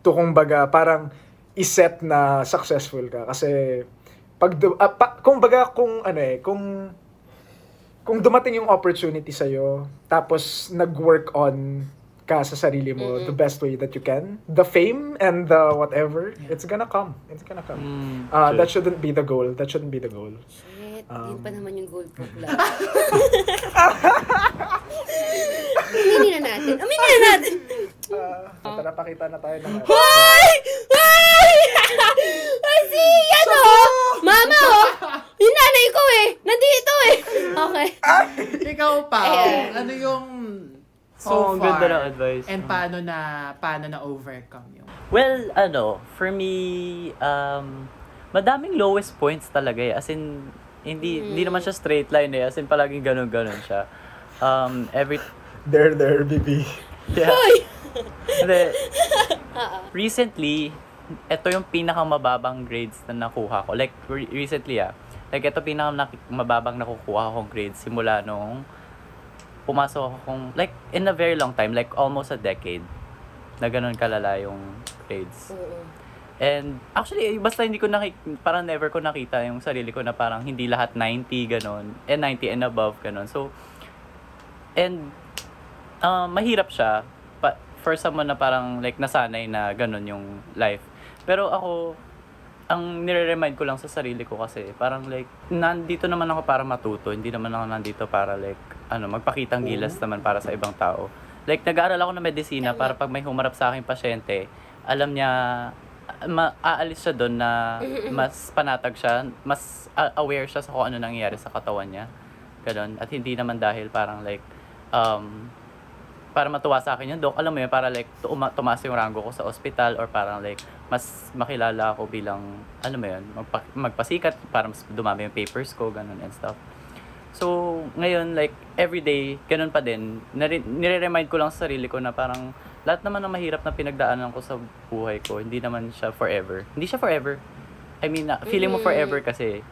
to kung baga parang iset na successful ka kasi pag ah, pa, kung baga kung ano eh kung kung dumating yung opportunity sa tapos nag-work on ka sa sarili mo the best way that you can the fame and the whatever it's gonna come it's gonna come Mm, uh, true. that shouldn't be the goal that shouldn't be the goal Shit, Um, yun pa naman yung gold pro club. Aminin na natin. Aminin na natin. Uh, tara pakita na tayo ng Hoy! Hoy! Ay, si, ano? Mama, oh! Yung nanay ko eh. Nandito eh. Okay. Ikaw pa, Ayan. ano yung so ang far? ganda ng advice. And paano na paano na overcome yung Well, ano, for me, um, madaming lowest points talaga eh. As in, hindi, hindi naman siya straight line eh. As in, palaging ganun-ganun siya. Um, every, there there baby yeah. Hoy! Hindi. recently, ito yung pinakamababang grades na nakuha ko. Like, re- recently ah. Like, ito pinakamababang nakukuha kong grades simula nung pumasok akong, like, in a very long time, like, almost a decade, na ganun kalala yung grades. Oo. And actually, basta hindi ko nakik parang never ko nakita yung sarili ko na parang hindi lahat 90 ganon, and 90 and above ganon. So, and uh, mahirap siya for someone na parang like nasanay na ganon yung life. Pero ako, ang nire-remind ko lang sa sarili ko kasi parang like nandito naman ako para matuto, hindi naman ako nandito para like ano, magpakitang gilas naman para sa ibang tao. Like nag-aaral ako ng medisina para pag may humarap sa akin pasyente, alam niya ma aalis siya doon na mas panatag siya, mas aware siya sa kung ano nangyayari sa katawan niya. Ganon. At hindi naman dahil parang like um para matuwa sa akin yung doc, alam mo yun, para like tuma- tumaas yung rango ko sa ospital or parang like mas makilala ako bilang, alam mo yun, magpa- magpasikat para mas dumami yung papers ko, ganun and stuff. So, ngayon, like, everyday, ganun pa din. Nare- nire-remind ko lang sa sarili ko na parang lahat naman ng mahirap na pinagdaanan ko sa buhay ko, hindi naman siya forever. Hindi siya forever. I mean, feeling mo Mm. forever kasi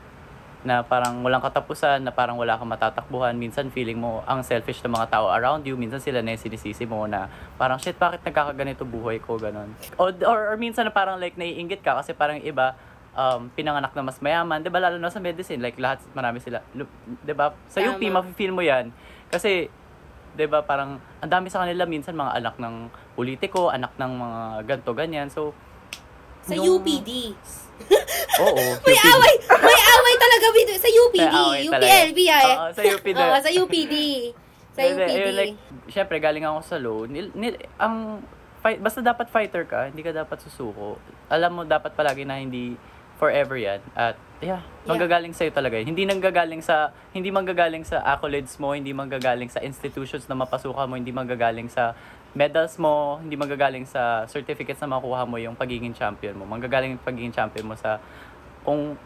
na parang walang katapusan, na parang wala kang matatakbuhan. Minsan feeling mo ang selfish ng mga tao around you. Minsan sila na yung sinisisi mo na parang, shit, bakit nagkakaganito buhay ko, ganun. O, or, or minsan na parang like naiingit ka kasi parang iba, um, pinanganak na mas mayaman. 'Di ba Lalo na sa medicine, like lahat, marami sila. 'Di ba Sa UP, Tama. mafe-feel mo yan. Kasi, 'di ba parang, ang dami sa kanila minsan mga anak ng politiko, anak ng mga ganto ganyan. So, Sa yung- UPD. Oo. May UPD. away! May away talaga with, sa UPD. May away talaga. UPLB ay. Oo, sa UPD. Oo, sa UPD. Sa UPD. ayun, like, syempre, galing ako sa low. Nil, nil, ang, fight, basta dapat fighter ka, hindi ka dapat susuko. Alam mo, dapat palagi na hindi forever yan. At, yeah, manggagaling sa'yo talaga yun. Hindi nanggagaling sa, hindi manggagaling sa accolades mo, hindi manggagaling sa institutions na mapasukan mo, hindi manggagaling sa medals mo, hindi manggagaling sa certificates na makuha mo yung pagiging champion mo. Manggagaling yung pagiging champion mo sa, kung,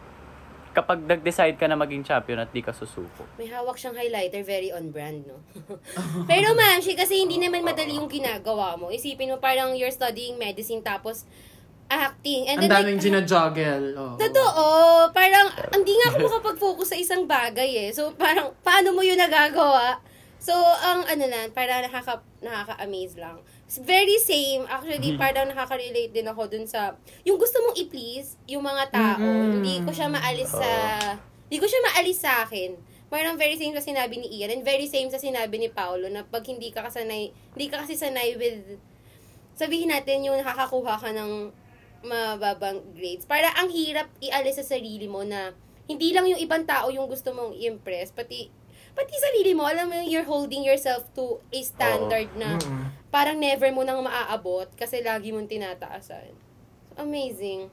kapag nag-decide ka na maging champion at di ka susuko. May hawak siyang highlighter, very on brand, no? Pero ma'am, she, kasi hindi naman madali yung ginagawa mo. Isipin mo parang you're studying medicine tapos acting. And Ang then daming like, ginajuggle. Oh. Totoo. Parang, hindi nga ako makapag-focus sa isang bagay eh. So, parang, paano mo yun nagagawa? So, ang ano lang, parang nakaka, nakaka-amaze lang. It's very same. Actually, parang nakaka-relate din ako dun sa, yung gusto mong i-please, yung mga tao, Mm-mm. hindi ko siya maalis sa, hindi ko siya maalis sa akin. Parang very same sa sinabi ni Ian, and very same sa sinabi ni Paolo, na pag hindi ka kasanay, hindi ka kasi sanay with, sabihin natin yung nakakakuha ka ng mababang grades. Para ang hirap ialis sa sarili mo na hindi lang yung ibang tao yung gusto mong i-impress, pati pati sarili mo, alam mo yung you're holding yourself to a standard na Mm-mm. parang never mo nang maaabot kasi lagi mong tinataasan. Amazing.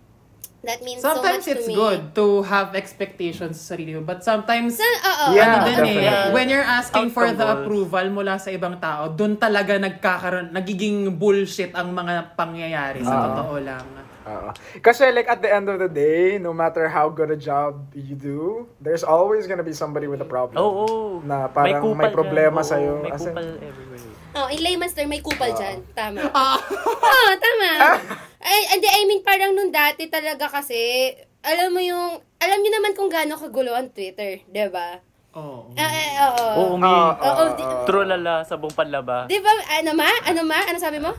That means Sometimes so much it's to me. good to have expectations sa sarili mo. But sometimes, Sa, oo. Yeah, ano din eh, definitely. when you're asking for the Outcome goals. approval mula sa ibang tao, doon talaga nagkakaroon, nagiging bullshit ang mga pangyayari sa Oo. totoo lang. Oo. Kasi like at the end of the day, no matter how good a job you do, there's always gonna be somebody with a problem. Oo. Na parang kupal may problema sa'yo. Oo, May As in- kupal everywhere. Oh, in layman's term, may kupal Ah. dyan. Tama. Oo, tama. Ay, hindi, I mean, parang nung dati talaga kasi, alam mo yung, alam niyo naman kung gaano kagulo ang Twitter, di ba? Oo. Ah, eh, oo. Oo, mi. Ah, Oo, di-. True lala sa buong panlaba. Di ba, ano ma? Ano ma? Ano sabi mo?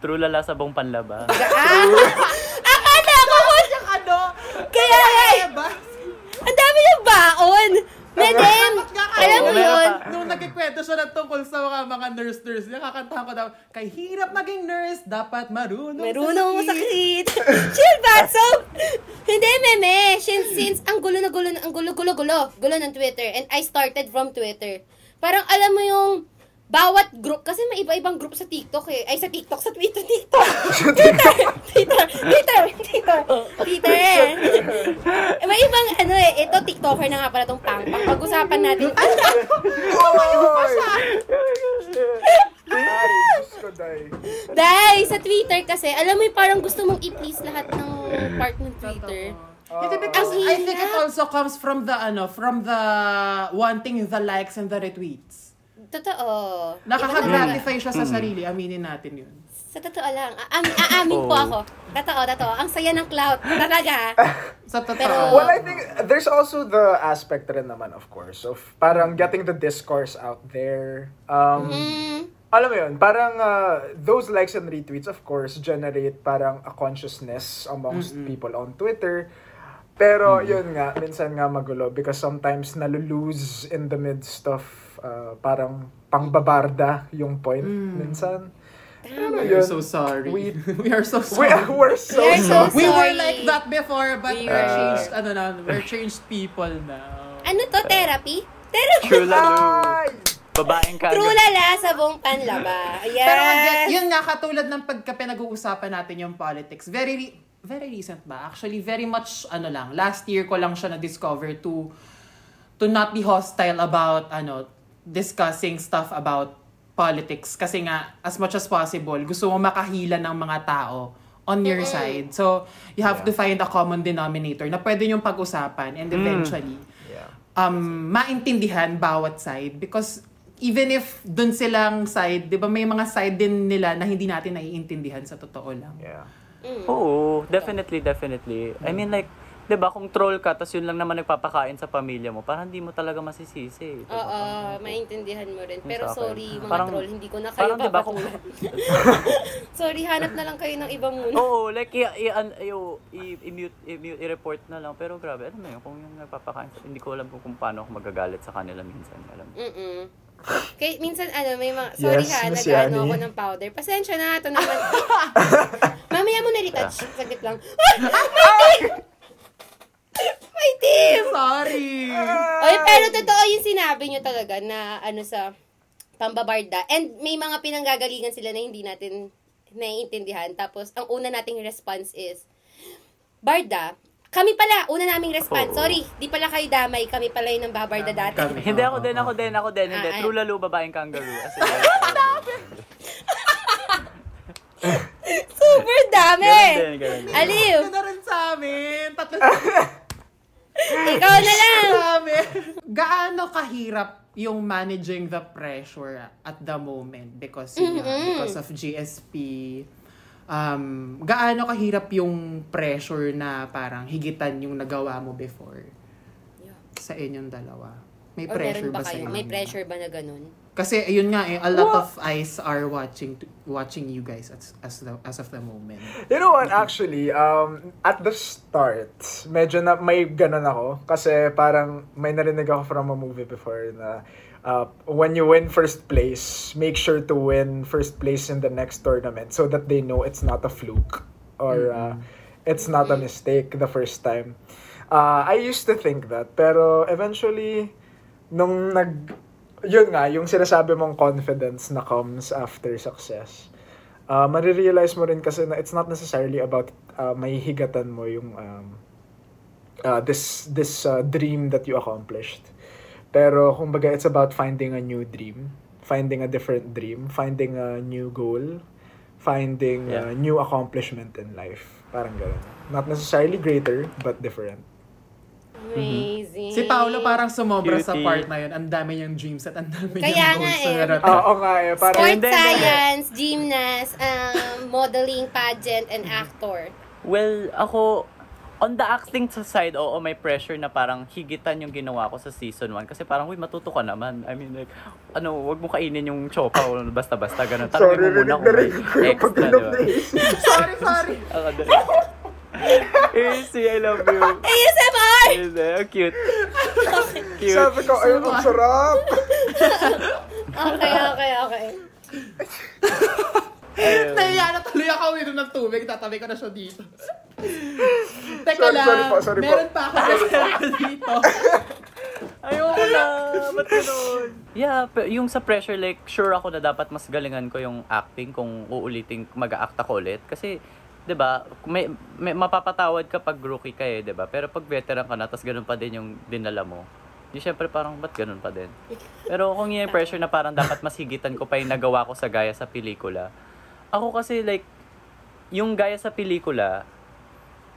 True lala sa buong panlaba. Ah! Akala ko ko ano? Kaya, eh, ba? ang dami yung baon. Madam, alam mo yun? Nung nagkikwento siya ng tungkol sa mga mga nurse-nurse, nakakantahan ko daw, kay hirap maging nurse, dapat marunong, Marunong mo sa sakit. sakit. Chill ba? So, hindi, meme. Since, since ang gulo na gulo, ang gulo, gulo, gulo, gulo ng Twitter. And I started from Twitter. Parang alam mo yung bawat group, kasi may iba-ibang group sa TikTok eh. Ay, sa TikTok, sa Twitter, TikTok. Twitter, Twitter, Twitter, Twitter, Twitter. Eh, may ibang, ano eh, ito, TikToker na nga pala tong pang. Pag-usapan natin. Ay, Diyos ko, day. Dahil sa Twitter kasi, alam mo yung parang gusto mong i-please lahat ng part ng Twitter. Hindi, because Ang I think it also comes from the, ano, from the wanting the likes and the retweets. Totoo. Nakaka-gratify siya sa sarili, aminin natin yun. Sa totoo lang. A- am- aamin po ako. Totoo, totoo. Ang saya ng cloud. Talaga. Sa totoo. Pero- Well, I think there's also the aspect rin naman, of course, of parang getting the discourse out there. Um, Mm, alam mo yun, parang uh, those likes and retweets, of course, generate parang a consciousness amongst people on Twitter. Pero yun nga, minsan nga magulo because sometimes nalulose in the midst of uh, parang pangbabarda yung point minsan. Ano We are so sorry. We- We, are so We, sorry. we're so, We are so sorry. We were sorry. like that before, but We we're were. changed, ano na, we're changed people now. ano to? Therapy? Therapy. True lalo. Babaeng ka. True lala sa buong panlaba. Yes. Pero again, yun nga, katulad ng pagka pinag-uusapan natin yung politics, very, re- very recent ba? Actually, very much, ano lang, last year ko lang siya na-discover to, to not be hostile about, ano, discussing stuff about politics kasi nga as much as possible gusto mo makahila ng mga tao on your side. So you have to find a common denominator na pwede yung pag-usapan and eventually Yeah. um maintindihan bawat side because even if dun silang side, 'di ba may mga side din nila na hindi natin naiintindihan sa totoo lang. Yeah. Oo, definitely, definitely. I mean like, 'di ba kung troll ka tapos yun lang naman nagpapakain sa pamilya mo, parang hindi mo talaga masisisi. diba? Oo, maintindihan mo rin. Pero sorry, mga Parang- troll, hindi ko na kayo parang diba kung- sorry, hanap na lang kayo ng iba muna. Oo, like i i i, i-mute, i-mute, i-report na lang. Pero grabe, alam mo yun, kung yung nagpapakain, hindi ko alam kung, kung paano ako magagalit sa kanila minsan. Alam mo. Mm-mm. Kaya minsan ano, may mga, sorry Yes, ha, nag-ano ako ng powder. Pasensya na, ito naman. Mamaya mo na-retouch. Saglit lang. May team! Sorry. Oy, pero totoo yung sinabi nyo talaga na ano sa pambabarda. And may mga pinanggagalingan sila na hindi natin naiintindihan. Tapos, ang una nating response is, Barda, kami pala, una naming response. Oo. Sorry, di pala kayo damay. Kami pala yung nambabarda dati. Kami. Hindi ako din, ako din, ako din. Hindi, Ah, ay. true lalo, babaeng kangaroo. As in, Super dami! Ganun din, ganun din. Aliw, Ito na rin sa amin. Tatlo ikaw na lang! Grabe. Gaano kahirap yung managing the pressure at the moment because yun Mm-mm. because of GSP um gaano kahirap yung pressure na parang higitan yung nagawa mo before Yeah. sa inyong dalawa may Or pressure ba ba, sa inyo May pressure ba na ganun? Kasi ayun nga eh, a lot of eyes are watching watching you guys as as, the, as of the moment You know what, actually, um, at the start, medyo na may ganun ako. Kasi parang may narinig ako from a movie before na uh, when you win first place, make sure to win first place in the next tournament so that they know it's not a fluke or uh, it's not a mistake the first time. Uh, I used to think that, pero eventually, nung nag... Yun nga, yung sinasabi mong confidence na comes after success uh, marirealize mo rin kasi na it's not necessarily about uh, may higatan mo yung um, uh, this this uh, dream that you accomplished. Pero kumbaga it's about finding a new dream, finding a different dream, finding a new goal, finding a Yeah. new accomplishment in life. Parang ganun. Not necessarily greater, but different. Amazing. si Paolo parang sumobra sa Cutie. part na yun ang dami niyang dreams at ang dami Kaya niyang nga goals na eh. Oo nga eh, parang Sport Hindi, science, gymnast, um, modeling, pageant, and actor. Well, ako, on the acting sa side, oo, may pressure na parang higitan yung ginawa ko sa season 1. Kasi parang, uy, matuto ka naman. I mean, like, ano, wag mo kainin yung chopa o basta-basta, ganun. sorry, Tanongin mo muna rinig kung na may rinig ko yung extra, pag-inom di na ba? isip. sorry sorry. Easy, I love you. ASMR! Easy, oh, cute. Cute. Sabi ko, ay, ang sarap. Okay, okay, okay. Ayun. Nahiya na tuloy ako uminom ng tubig. Tatabi ko na siya dito. Teka Sorry, lang. sorry po, sorry po. meron pa ako dito. Ayoko na. Ba't ganun? Yeah, pe- yung sa pressure, like, sure ako na dapat mas galingan ko yung acting kung uulitin, mag-a-act ako ulit. Kasi, 'di ba may, may mapapatawad ka pag rookie ka eh, 'di ba Pero pag veteran ka na, tas ganun pa din yung dinala mo. Di syempre parang, ba't ganun pa din? Pero kung yung pressure na parang dapat mas higitan ko pa yung nagawa ko sa gaya sa pelikula. Ako kasi like, yung gaya sa pelikula,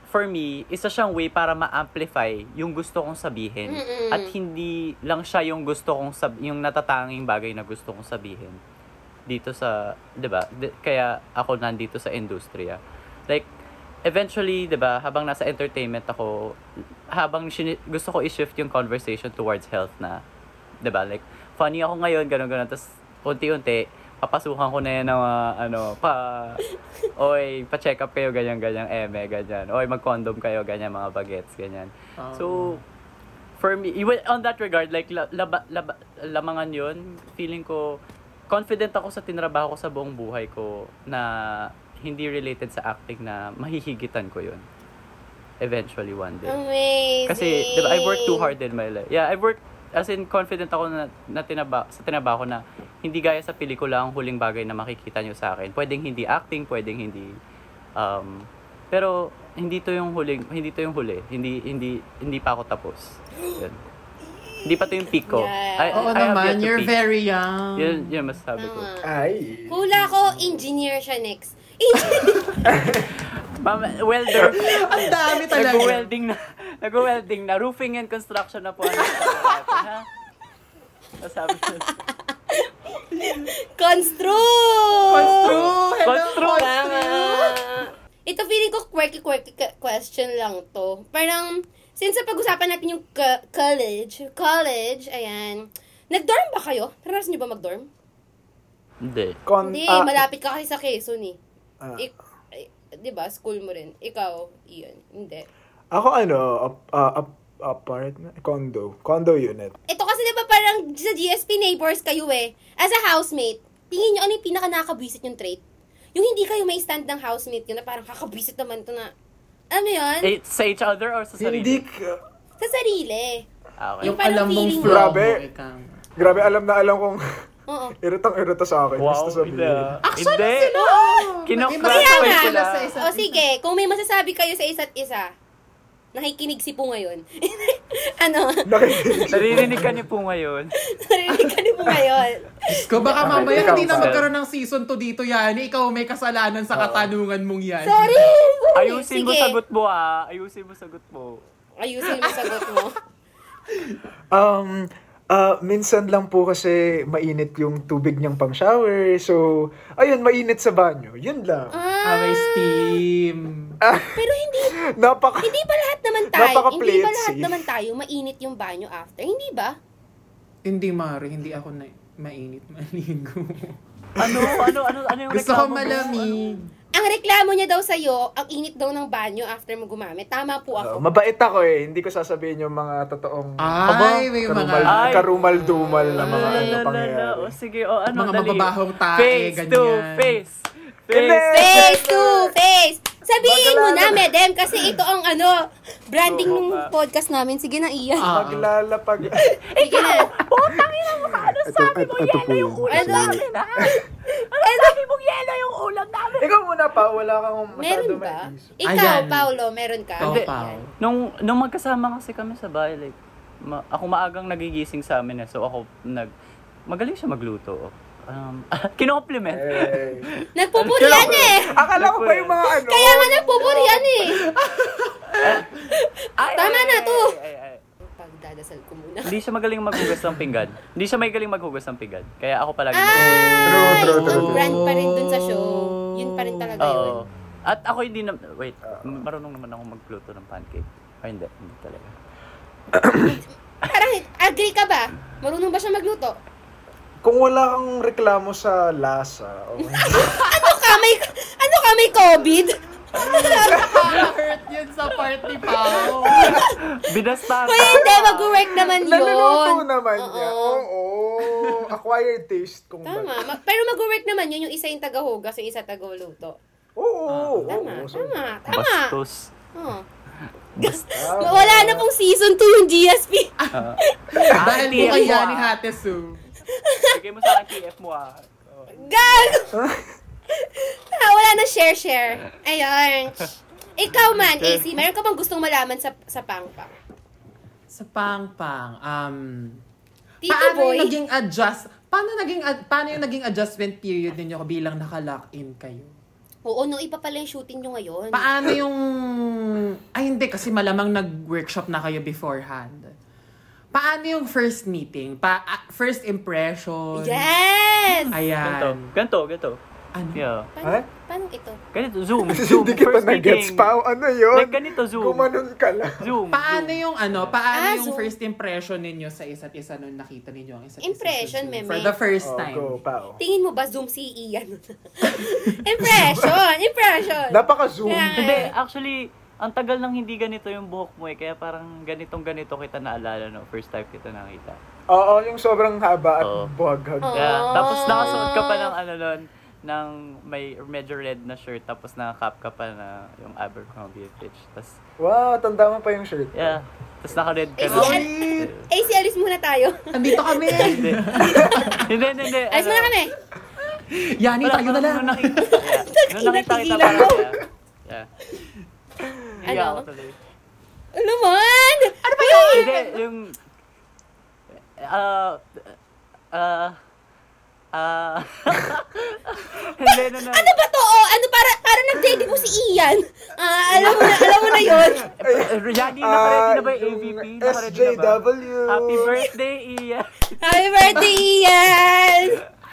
for me, isa siyang way para ma-amplify yung gusto kong sabihin. Mm-mm. At hindi lang siya yung gusto kong sab yung natatanging bagay na gusto kong sabihin dito sa, 'di ba? Di- Kaya ako nandito sa industriya. Like eventually, 'di ba, habang nasa entertainment ako, habang gusto ko i-shift yung conversation towards health na, 'di ba? Like funny ako ngayon, ganun ganun, tapos unti-unti papasukan ko na yan ng mga, ano, pa, oy, pa-check up kayo, ganyan, ganyan, eme, ganyan. Oy, mag-condom kayo, ganyan, mga bagets, ganyan. So, for me, even on that regard, like, la- laba, laba, lamangan yun, feeling ko, confident ako sa tinrabaho ko sa buong buhay ko na hindi related sa acting na mahihigitan ko yun. Eventually, one day. Amazing. Kasi, di ba, I worked too hard in my life. Yeah, I worked, as in, confident ako na, na tinaba, sa tinabaho na hindi gaya sa pelikula ang huling bagay na makikita nyo sa akin. Pwedeng hindi acting, pwedeng hindi, um, pero, hindi to yung huling, hindi to yung huli. Hindi, hindi, hindi pa ako tapos. Yun. Hindi pa to yung peak ko. Yeah. I, Oo I naman, you're peak. very young. Yun, yun masasabi ko. Tama. Ay. Hula ko, engineer siya next. Ma'am, welder. Ang dami talaga. Nag-welding na. Nag-welding na. Roofing and construction na po. Ano natin, ha? Masabi ko. Constru! Constru! Hello, Constru! Tama. Ito feeling ko quirky-quirky question lang to. Parang, since sa pag-usapan natin yung ka- college, college, ayan, nag-dorm ba kayo? Naranasan niyo ba mag-dorm? Hindi. Con, Hindi, ah, malapit ka kasi sa Quezon eh. Ah, Ik- eh, di ba, school mo rin. Ikaw, iyon. Hindi. ako ano, ap- ah, ap- apartment, condo, condo unit. Ito kasi di ba parang sa GSP neighbors kayo eh. As a housemate, tingin nyo ano yung pinaka nakakabwisit yung trait? Yung hindi kayo may stand ng housemate yun na parang kakabwisit naman to na, ano yun? Eh, sa each other or sa sarili? Hindi, ka- Sa sarili. Ah, okay. Yung parang alam mong feeling mo, Grabe. ikaw. grabe alam na alam kong Oo. irutang iruta sa akin. Wow, Gusto sabihin. hindi. Actually, Hindi. sila. oh. Kinokrat Naging Kaya nga. sila. O sige, kung may masasabi kayo sa isa't isa, nakikinig si Po ngayon. ano? Nakikinig. Naririnig ka ni po ngayon. Narinig ka niyo po ngayon. Diyos ko, baka mamaya hindi na magkaroon ng season 2 dito yan. Ikaw may kasalanan sa katanungan mong yan. Sorry! sorry. Ayusin mo Sige. sagot mo ah. Ayusin mo sagot mo. Ayusin mo sagot mo. Um, ah, minsan lang po kasi mainit yung tubig niyang pang shower. So, ayun, mainit sa banyo. Yun lang. Ah, may steam. Pero hindi Napaka... Hindi ba lahat naman tayo, hindi ba Napaka-plate lahat safe. naman tayo mainit yung banyo after? Hindi ba? Hindi, Mari. Hindi ako na mainit maligo. Ano? Ano? Ano? Ano yung Gusto ko reklamo mo? malamig. Ang reklamo niya daw sa'yo, ang init daw ng banyo after mo gumamit. Tama po ako. mabait ako eh. Hindi ko sasabihin yung mga totoong Ay, may mga- karumal, Ay. karumal-dumal na mga ano pangyayari. O sige, o ano, Mga dali. mababahong tae, Face to ganyan. face. Hindi. Face. Face to face! Sabihin mo na. Medem, kasi ito ang ano, branding Oo ng podcast namin. Sige na, Ian. Ah. Maglalapag. Sige na. Putang ina mo ka. Ano Ito- sabi mo? ito- ito po Yelo yung yun. ulam Ano? ha? Ano sabi mo? Yelo yung ulam namin. Ikaw muna pa, wala kang masyado Meron ba? may. Ikaw, Ayan. Paolo, meron ka? Ikaw, Hindi. Pao. Nung, nung magkasama kasi kami sa bahay, like, ma- ako maagang nagigising sa amin eh. So ako, nag, magaling siya magluto. Um, kino-compliment. Eh. Nagpupurian eh! Akala ko pa yung mga ano. Kaya nga nagpupurian eh! Ay, Tama ay, na ay, to. ay, ay. Pagdadasal ko muna. Hindi siya magaling maghugas ng pinggan. Hindi siya may galing maghugas ng pinggan. Kaya ako palagi Ay! True, true, on true. brand pa rin dun sa show. Yun pa rin talaga yun. Oo. At ako hindi na... Wait, marunong naman ako magluto ng pancake. Ay, hindi. Hindi talaga. Parang, agree ka ba? Marunong ba siya magluto? Kung wala kang reklamo sa lasa, oh, Ano ka? May, ano ka? May COVID? Nakaka-hurt yun sa part ni Pao. Binasta Kung hindi, mag-work naman yun. naluluto naman Oo. niya. Oo. Acquired taste kung Tama. ba. Ma- pero mag-work naman yun, yung isa yung tagahugas, yung isa tagaluto. Oo. Tama, oo. So, tama, tama. Bastos. Oh. tama. Wala na pong season 2 yung GSP. Ah. Dahil TF mo kaya mo, ni ah. Hate Sue. Bigay mo sa akin TF mo ah. Oh. Gago! ah, wala na share-share. Ayun. Ikaw man, AC, meron ka bang gustong malaman sa sa Pangpang? Sa Pangpang, um, Tito paano Boy? yung naging adjust, paano naging, ad- paano yung naging adjustment period ninyo bilang naka-lock-in kayo? Oo, no, iba pala yung shooting nyo ngayon. Paano yung... Ay, hindi. Kasi malamang nag-workshop na kayo beforehand. Paano yung first meeting? Pa ah, first impression? yes! Ganto. Ayan. Ganto, ganto. Ano? Yeah. Paano, Ha? paano ito? Ganito, zoom. Zoom. Hindi ka pa First nag-gets meeting. pa. Ano yun? Like ganito, zoom. Gumanon ka lang. Zoom. Paano zoom. yung ano? Paano Ah, yung Zoom. first impression ninyo sa isa't isa nung nakita ninyo ang isa't isa? sa Impression, meme. For the first Oh, time. go, pao. Tingin mo ba Zoom si Ian? impression! Impression! Napaka-zoom. Hindi, actually, ang tagal nang hindi ganito yung buhok mo eh. Kaya parang ganitong ganito kita naalala no. First time kita nakita. Oo, yung sobrang haba at Oo. buhaghag. Yeah. Oh. Tapos nakasuot ka pa ng ano nun, ng may medyo red na shirt. Tapos nakakap ka pa na yung Abercrombie and Fitch. Tapos, Wow, tanda mo pa yung shirt. yeah. Tapos naka-red ka na. si Al- AC, alis muna tayo. Andito kami! Hindi. hindi, hindi, hindi. Alis muna kami. Yani, tayo na lang! Nung nakita, kita parang, ako. yeah. Ano? Tuloy. Ano man? Ano ba yun? Hindi, yung... ah, ah, ah, hindi na na. Ano ba to? Oh, ano para para nag-date mo si Ian? Ah, alam mo na, alam mo na 'yon. Yani, nakaready na ba yung yung AVP? Nakaready na ba? SJW. Happy birthday, Ian! Happy birthday, Ian!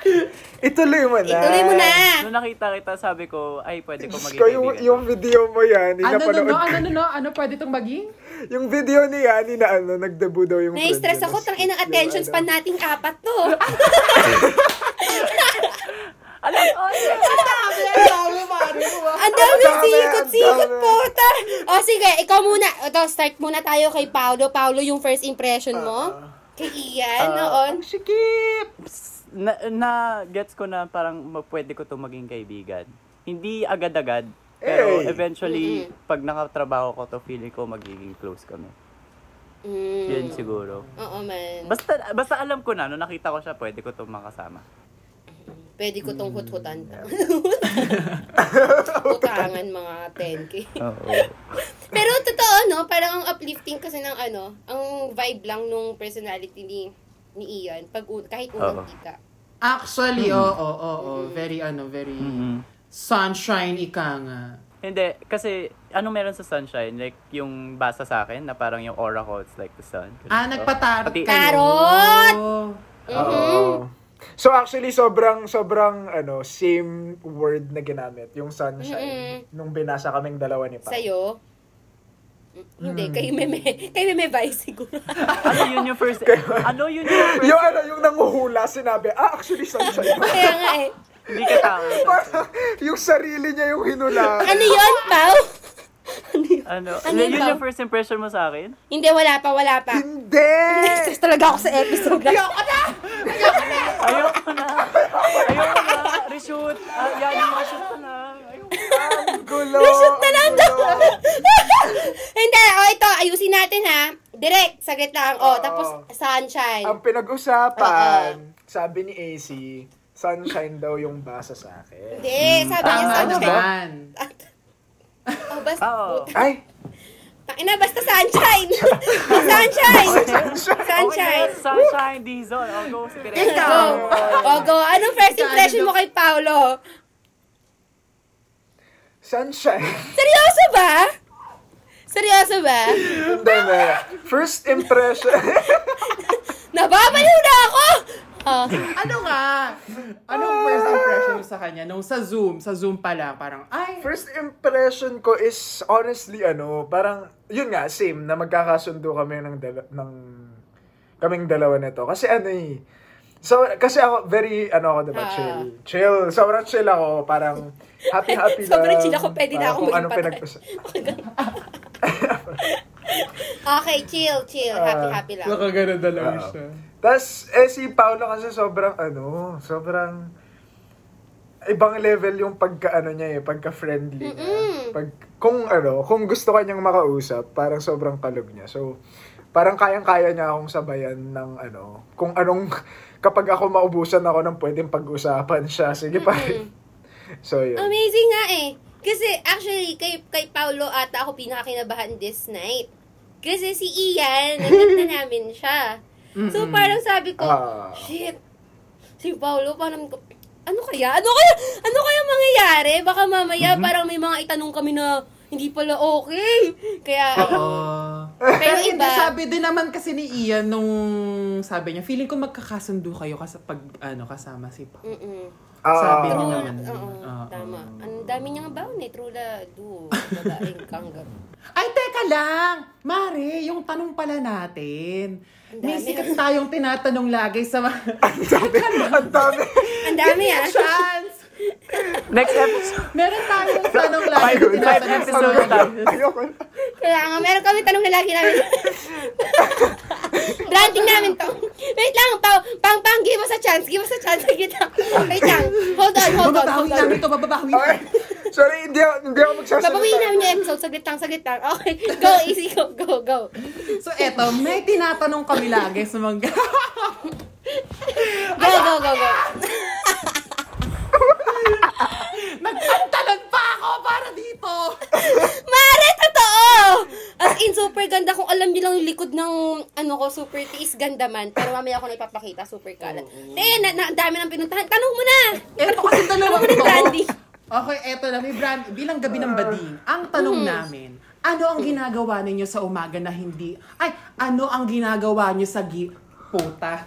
Ituloy mo na. Ituloy mo na. Nung nakita kita, sabi ko, ay, pwede ko Diyos maging ko, yung, kaibigan. yung video mo yan, Ano no, no? Ano no, no? Ano pwede itong maging? Yung video ni Yani na ano, nagdebut daw yung Nai-stress friend ako, niya. tang inang attention span nating apat to. Alam ko, Ang dami dami, sikot-sikot ang dami. po. Ta- o sige, ikaw muna. Ito, start muna tayo kay Paolo. Paolo, yung first impression mo? Kay Ian, noon? Sikip! Na, na, gets ko na parang ma- pwede ko to maging kaibigan. Hindi agad-agad, pero Hey! eventually, pag nakatrabaho ko to, feeling ko magiging close kami. Mm. Yun siguro. Oo, man. Basta, basta alam ko na, nung nakita ko siya, pwede ko to makasama. Pwede ko tong hut-hutan. Utangan mga 10k. Oo. Pero totoo, no? Parang ang uplifting kasi ng ano, ang vibe lang nung personality ni ni Ian pag kahit unang Oo. kita. Actually, oo, oo, oo. Very, ano, very Mhm. sunshine ika nga. Hindi, kasi ano meron sa sunshine? Like, yung basa sa akin, na parang yung aura ko, it's like the sun. Ah, nagpatarot Pati- kayo. Tarot! Oo. So actually sobrang sobrang ano same word na ginamit yung sunshine nung binasa kaming dalawa ni Pa. Sa'yo? Mm, Hindi, kay Meme. Kay Meme Vice siguro. ano yun yung first, ano yun yung first, Yung ano yung nanguhula sinabi, ah actually sunshine. Kaya nga eh. hindi ka tao. Yung sarili niya yung hinula. Ano yun, Pao? Ano, Ano yun yun ba? yung first impression mo sa akin? Hindi, wala pa, wala pa. Hindi! Stress talaga ako sa episode na. Ayoko na! Ayoko na! Reshoot! Ah, yan yung reshoot na. Ayoko na. Gulo. Reshoot na lang daw. Hindi, o ito, ayusin natin ha. Direct, saglit lang. O, Oo. tapos sunshine. Ang pinag-usapan, sabi ni AC, sunshine daw yung basa sa akin. Hindi, sabi niya Tama sunshine. naman. Oh, basta, Oo. Ay! Ina, basta sunshine. sunshine. Sunshine. Okay, sunshine, Dizon. I'll go si Direk. Go. O, go. Anong first impression mo kay Paolo? Sunshine. Seryoso ba? Seryoso ba? Hindi na. First impression. Nababaliw na ako! Oh. Ano nga? Anong first impression mo sa kanya? Nung sa Zoom, sa Zoom pa lang, parang, ay, First impression ko is honestly ano, parang yun nga same na magkakasundo kami ng dala- ng kaming dalawa nito. Kasi ano eh. So, kasi ako, very, ano ako, diba, Ah. chill. Chill. Sobrang chill ako. Parang, happy-happy lang. Sobrang chill ako, pwede na ako maging pinagpasa- Okay, chill, chill. Happy-happy lang. nakagano lang Oo. siya. Tapos, eh, si Paolo kasi sobrang, ano, sobrang, ibang level yung pagka, ano niya eh, pagka-friendly niya. Pag, kung, ano, kung gusto kanyang makausap, parang sobrang kalog niya. So, parang kayang-kaya niya akong sabayan ng, ano, kung anong, kapag ako maubusan ako ng pwedeng pag-usapan siya, sige pa So, yun. Amazing nga eh. Kasi actually, kay, kay Paulo ata ako pinakakinabahan this night. Kasi si Ian, nag na namin siya. So parang sabi ko, Ah. shit, si Paulo parang, ano kaya? Ano kaya? Ano kaya mangyayari? Baka mamaya parang may mga itanong kami na hindi pala okay. Kaya, Oo. Pero iba- sabi din naman kasi ni Ian nung sabi niya, feeling ko magkakasundo kayo kasi pag ano kasama si Pao. mm Ah, sabi True, niya naman. oo, Oo. tama. Ang dami niyang baon eh, true la, do, babaeng kangaroo. Ay, teka lang! Mare, yung tanong pala natin. Ang May dami. sikat tayong tinatanong lagi sa mga... Ang dami. Ang dami ah. chance! Next episode. Meron tayong tanong lagi Five- five mga... tayo. Ayoko na. Kaya nga, meron kami tanong na lagi namin. Ranting namin to. Wait lang, pang, pang, pang, give us a chance, give us a chance. Wait lang, wait lang. Hold on, hold on, Bababawi hold on. namin ito, bababawi namin. Sorry, hindi ako, hindi ako magsasalita. Babawiin namin yung episode. Saglit lang, saglit lang. Okay, go, easy, go, go, go. So eto, may tinatanong kami lagi sa mga... Go, go, go, go. Nagpantalon pa ako para dito! Mare, totoo! As in, super ganda kung alam niyo lang yung likod ng ano ko, super tiis ganda man. Pero mamaya ako na ipapakita, super kalat. Te, na, na, ang dami ng pinuntahan. Tanong mo na! Eto kasi dalawang Tanong mo ni to. Brandy. Okay, eto na. May brand, bilang gabi ng bading, ang tanong namin, ano ang ginagawa ninyo sa umaga na hindi, ay, ano ang ginagawa niyo sa gi, puta?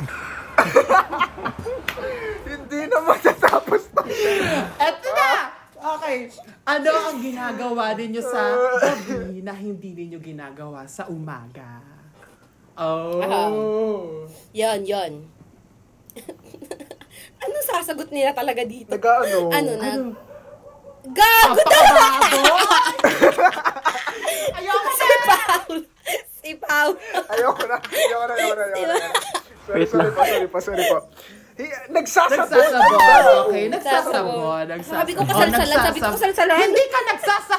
Hindi na matatapos to. Eto na! Okay. Ano ang ginagawa ninyo sa gabi na hindi ninyo ginagawa sa umaga? Oh. Yon, yon. ano sasagot nila talaga dito? Nag-ano? Ano na? Gago na! Papabago! Ayoko Si Paul! Si Paul! Ayoko na. Ayoko na. Ayoko na. Ayoko na. Sorry, sorry po. Sorry po. Sorry po. Nagsasabot. Nagsasabon. Okay, nagsasabon. Nagsasabon. Sabi ko kasalsalan, sabi ko kasalsalan. Hindi ka nagsasa...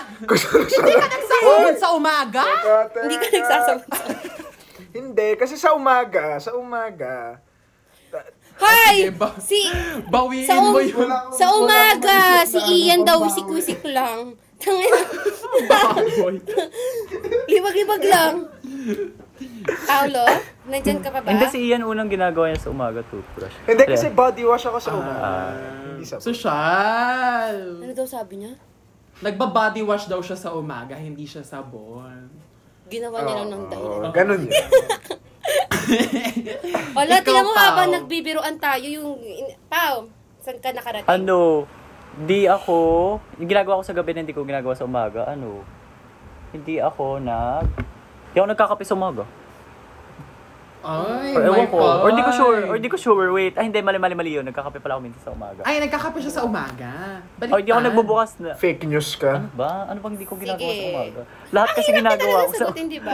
Hindi ka nagsasabon sa umaga? Hindi ka nagsasabot. Hindi, kasi sa umaga, sa umaga, Hi! Sige, ba- Si... Bawiin Sa, um, mo yung sa umaga, si Ian daw wisik-wisik lang. Tangin. baboy. Libag-libag lang. Paulo, nandyan ka pa ba? Hindi si Ian unang ginagawa niya sa umaga, toothbrush. hindi kasi body wash ako sa umaga. Ah. Hindi sa Social. Ano daw sabi niya? Nagba-body wash daw siya sa umaga, hindi siya sabon. Ginawa niya lang ng dahilan. Oh, ganun yun. Wala, Ikaw, tingnan mo Pao. habang nagbibiroan tayo yung... in- Pao, saan ka nakarating? Ano, di ako, yung ginagawa ko sa gabi na hindi ko ginagawa sa umaga, ano, hindi ako nag, hindi ako nagkakape sa umaga. Ay, Or ewan my ko, or di ko sure, or di ko sure, wait, ay hindi, mali mali mali yun, nagkakape pala ako minsan sa umaga. Ay, nagkakape siya sa umaga. Baliktad. Or di ako nagbubukas na, Fake news ka. ano ba? Ano bang hindi ko ginagawa sa Sige. umaga? Lahat kasi ginagawa ko sa, Sagutin, di ba?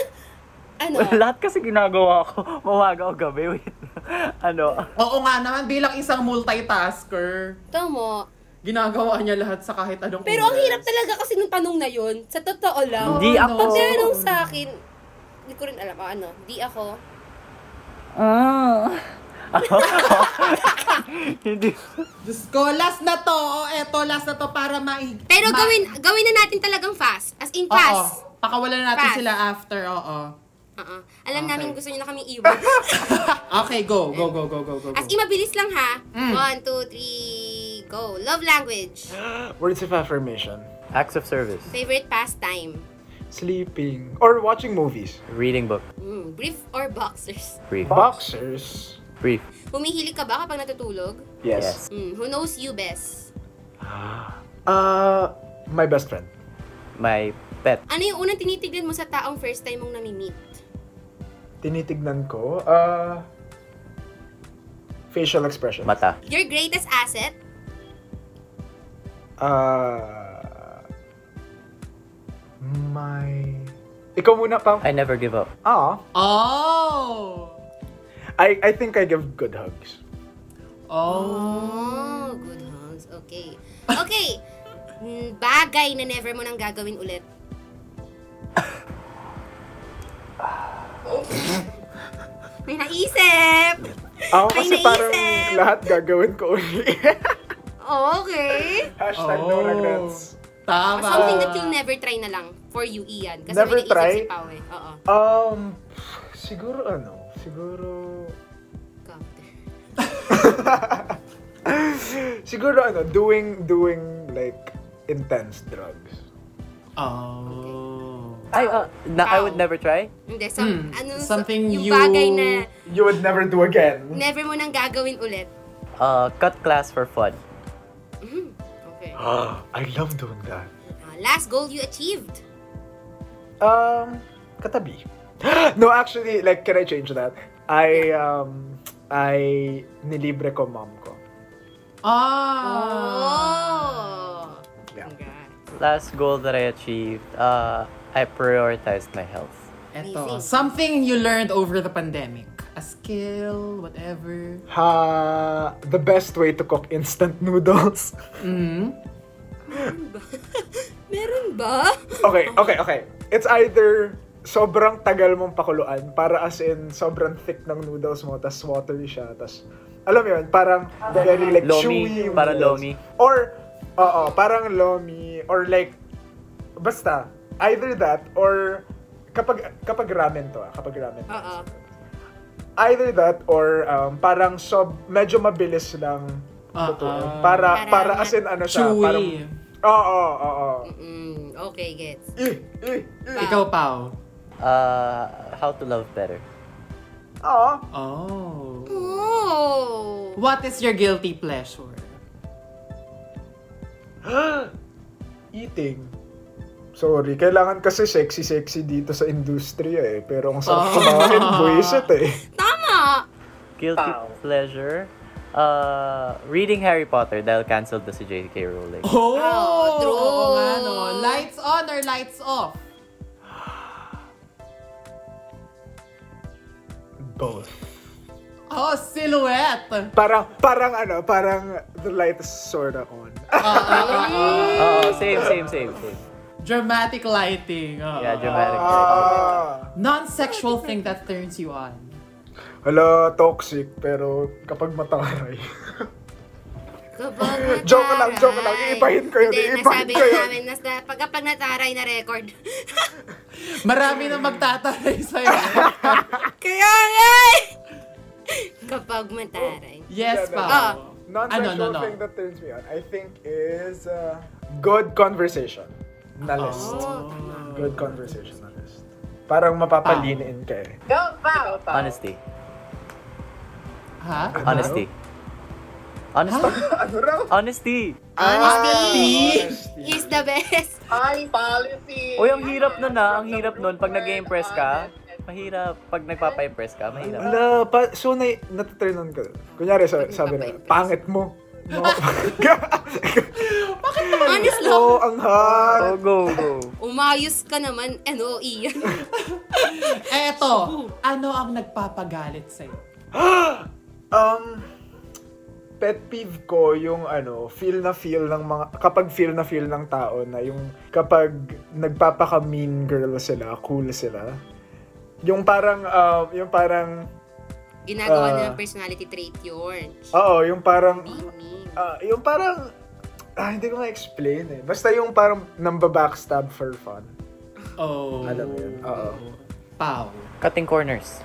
ano? lahat kasi ginagawa ko, umaga o gabi, wait. ano, Oo nga naman, bilang isang multitasker, Ito mo. Ginagawa niya lahat sa kahit anong Pero ang oras. hirap talaga kasi nung tanong na yun. Sa totoo lang. Hindi ako. Pag no. tinanong sa akin, hindi ko rin alam kung ano. Di ako. ah, hindi, Diyos ko, last na to. O, eto, last na to para mai... Pero ma- gawin gawin na natin talagang fast. As in Oo. fast. Pakawalan natin Fast. sila after, oo. Oo. Alam Okay. namin gusto niyo na kaming iwan. Okay, go. Go, go, go, go, go. As in, mabilis lang ha. One, two, three, go. Love language. Words of affirmation. acts of service, Favorite pastime. Sleeping. Or watching movies. reading book, Mm, brief or boxers. brief, Boxers. brief, Humihilig ka ba kapag natutulog? Yes. Mm, who knows you best? Uh, my best friend. my pet, Ano yung unang tinitignan mo sa taong first time mong nami-meet? Tinitignan ko, uh, facial expression. mata, Your greatest asset? Uh, my... Ikaw muna, Pao. I never give up. Ah, Oh! I, I think I give good hugs. Oh. Oh, good hugs. Okay. Okay. Mm, Bagay na never mo nang gagawin ulit. May naisip! Ako May kasi parang naisip. lahat gagawin ko uli. Okay. Hashtag no Oh. regrets. Tama. Something that you'll never try na lang for you, Ian. Kasi Never may naisip try? si Pao eh. Oo. Um, siguro ano, siguro... Counter. siguro ano, doing, doing like intense drugs. Oh. I, uh, na, I would never try. Hindi, some, Hmm, ano, something yung you- bagay na You would never do again. never mo nang gagawin ulit. Uh, cut class for fun. Okay. I love doing that. Ah, last goal you achieved. Um, katabi. no, actually, like, can I change that? I, um, I nilibre ko mom ko. Ah. Oh! Yeah. Last goal that I achieved, uh, I prioritized my health. Eto, Amazing. something you learned over the pandemic. A skill, whatever. Ha, the best way to cook instant noodles. Mm. Meron ba? okay, okay, okay. It's either sobrang tagal mong pakuluan para as in sobrang thick ng noodles mo tas watery siya tas alam mo yun, parang very like Lomi, chewy yung parang noodles. lomi. Or, oo, parang lomi or like basta either that or kapag kapag ramen to, ah, kapag ramen. to. Oo. Either that or um, parang sob medyo mabilis lang Ah, lutuin. ah. para Para para as in ano siya, Chewy. parang Oo, oo, oo. Mm, okay, gets. Eh, eh, eh. Ikaw, Pao. Uh, how to love better. Oo. Oh. Oh! What is your guilty pleasure? Eating. Sorry, kailangan kasi sexy-sexy dito sa industriya eh. Pero ang sarap Oh. kumain, buwisit eh. Tama! Guilty pleasure. Uh, reading Harry Potter dahil canceled na si J.K. Rowling. Oh, Oh, true. Oo nga, no. Lights on or lights off? Both. Oh, silhouette. Parang, parang ano, parang the light is sorta on. Oo, same, same, same, same. Dramatic lighting. Oo. Yeah, dramatic. Ah. Non-sexual thing that turns you on. Hala, toxic, pero kapag mataray. Kapag Joke lang, joke lang. Iibahin ko yun, Hindi, iibahin nasabi ko yun. namin, nas, na, pag kapag nataray na record. Marami na magtataray sa'yo. Kaya nga eh! Kapag mataray. yes, Yeah, Pao. Ah. Non-sexual Ano, no, no. thing that turns me on, I think, is uh, good conversation. Na list. Oh. Good conversation na list. Parang mapapalinin ka eh. Honesty. Ha? Honesty. Honesty. Ano raw? Honesty. Honesty is the best. Uy, ang hirap nun ah. Ang hirap nun. Pag nag-impress ka, mahirap. Pag nagpapa-impress ka, mahirap. Ala, pa, so na, natuturn on ka. Kunyari, sa, sabi na, pangit mo. No. Honest lang. oh, ang hot. Oh, go, go. Umayos ka naman. Ano, iyan. Eh, eto. Ano ang nagpapagalit sa'yo? Um, pet peeve ko yung ano, feel na feel ng mga, kapag feel na feel ng tao na yung kapag nagpapaka mean girl sila, cool sila. Yung parang, um, yung parang, Ginagawa Ah. na ng personality trait yun. oo, yung parang, ah, yung parang, ah, hindi ko ma-explain eh. Basta yung parang namba-backstab for fun. Oh. Alam mo yun, oo. Pao. Cutting corners.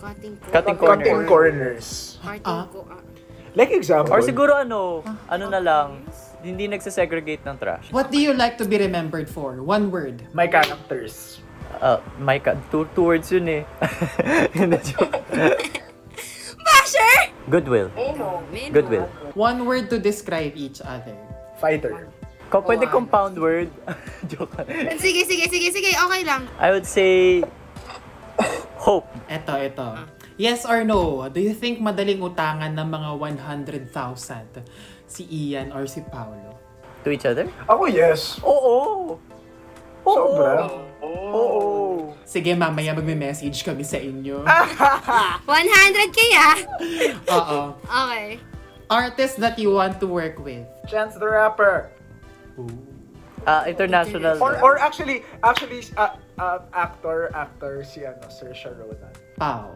Cutting ko. Cutting Cutting corners. corners. Cutting Ah. ko. ah. Like example. Or siguro ano, ano na lang, hindi nagsasegregate ng trash. What do you like to be remembered for? One word. my characters. Uh, my ka- two, two words yun eh. Hindi, joke. Basher! Goodwill. Men, Goodwill. One word to describe each other. Fighter. Ko pwede Oh, compound word. joke. Sige, sige, sige, sige. Okay lang. I would say hope. Eto, eto. Yes or no? Do you think madaling utangan ng mga 100,000 si Ian or si Paolo? To each other? Ako, yes. Oo. Oo. Sobra. Oo. Sige, mamaya magme-message kami sa inyo. 100k ah. Oo. Okay. Artist that you want to work with. Chance the Rapper. Ah, international. Or, or actually, actually, uh, uh, actor, actor si ano, Saoirse Ronan. Pao.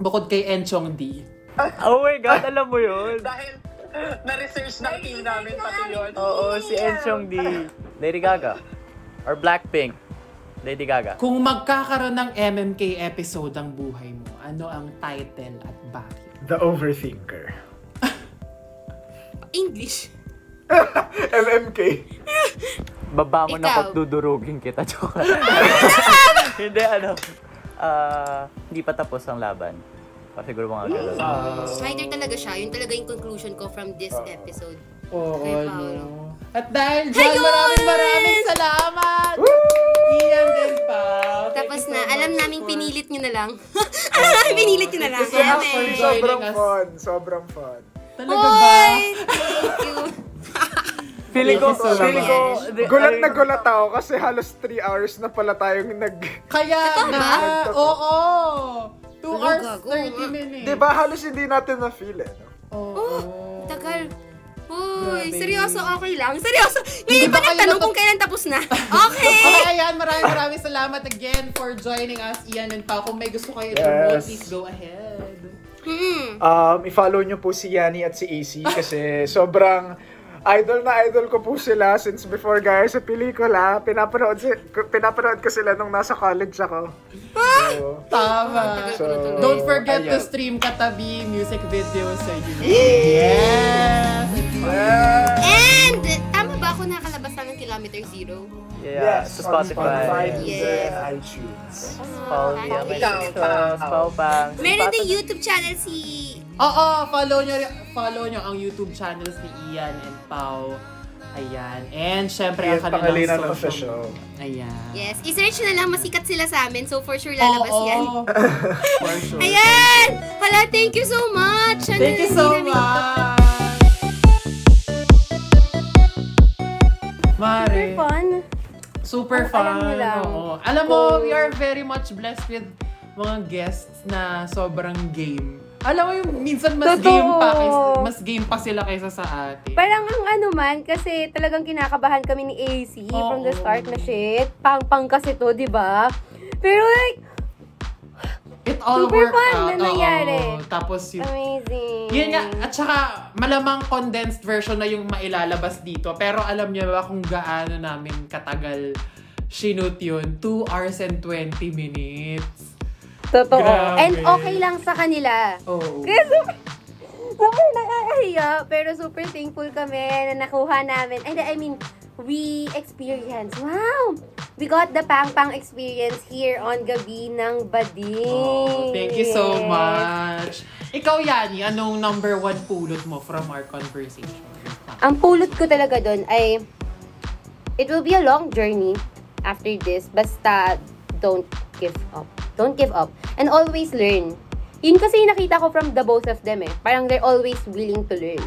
Bukod kay Enchong D. Oh my God, alam mo yun? Dahil na-research ng team namin pati yun. Oo, si Enchong D. Lady Gaga. Or Blackpink. Lady Gaga. Kung magkakaroon ng MMK episode ang buhay mo, ano ang title at bakit? The Overthinker. English. MMK. Baba mo na Ikaw. pag dudurugin kita. Joke lang. Hindi, ano. Ah, hindi pa tapos ang laban. Pa siguro mga ganun. Spider talaga siya. Yun talaga yung conclusion ko from this episode. Oo, Kay no. At dahil dyan, Ayun! maraming maraming salamat! Iyan din, Pao. Thank Tapos you so na, much alam naming for- pinilit nyo na lang. alam namin pinilit nyo na lang. Thank you so much for Amen. joining Sobrang us. fun. Sobrang fun. Talaga ba? Hoy! Thank you. Feeling ko, Thank you so feeling ko, di- Gulat na gulat ako kasi halos 3 hours na pala tayong nag... Kaya nga! Oo! 2 Ano, hours, gago, 30 nga. minutes. Di ba halos hindi natin na-feel eh. No? Oo. Tagal. Uy, Grabe. seryoso, okay lang. Seryoso. Hindi Hindi ba pa kayo nagtanong kung kailan tapos na. Okay. Okay, ayan. Maraming maraming salamat again for joining us, Ian and Pao. Kung may gusto kayo i-promote, Yes. please go ahead. Hmm. Um, i-follow nyo po si Yani at si AC kasi sobrang idol na idol ko po sila since before gaya sa pelikula. Pinapanood, si, pinapanood ko sila nung nasa college ako. So, Tama. So, tuloy. Don't forget to stream Katabi music videos sa YouTube. Yes! And, tama ba ako nakalabas lang ng Kilometer Zero? Yeah, yes, sa on Spotify. Spotify, Yes. And iTunes. Follow me on my Ikaw, TikTok. Meron din YouTube channel si... Oo, follow nyo, follow nyo ang YouTube channels ni Ian and Pau. Ayan. And syempre ang kanilang social. official. Ayan. Yes, i-search na lang, masikat sila sa amin. So, for sure, lalabas Oo, yan. For sure. Ayan! Hala, thank you so much! Ano, Thank you so much! Mare. Super fun. Super fun. alam lang. Oo. Alam mo, we are very much blessed with mga guests na sobrang game. Alam mo yung minsan mas Totoo. game pa kaysa- mas game pa sila kaysa sa atin. Parang ang ano man, kasi talagang kinakabahan kami ni AC from the Oo. start na shit. Pang-pang kasi to, di ba? Pero like, It all Super worked fun out. na nangyari. Oo. Tapos yun, amazing. Yun nga, at saka malamang condensed version na yung mailalabas dito. Pero alam niyo ba kung gaano namin katagal shoot yun? 2 hours and 20 minutes. Totoo. Grabe. And okay lang sa kanila. Oo. Kaya super, super nakakahiya. Pero super thankful kami na nakuha namin. And I mean, we experienced. Wow! We got the pang-pang experience here on Gabi ng Bading. Oh, thank you so much. Ikaw, Yani, anong number one pulot mo from our conversation? Ang pulot ko talaga doon ay it will be a long journey after this. Basta don't give up. Don't give up. And always learn. Yun kasi nakita ko from the both of them eh. Parang they're always willing to learn.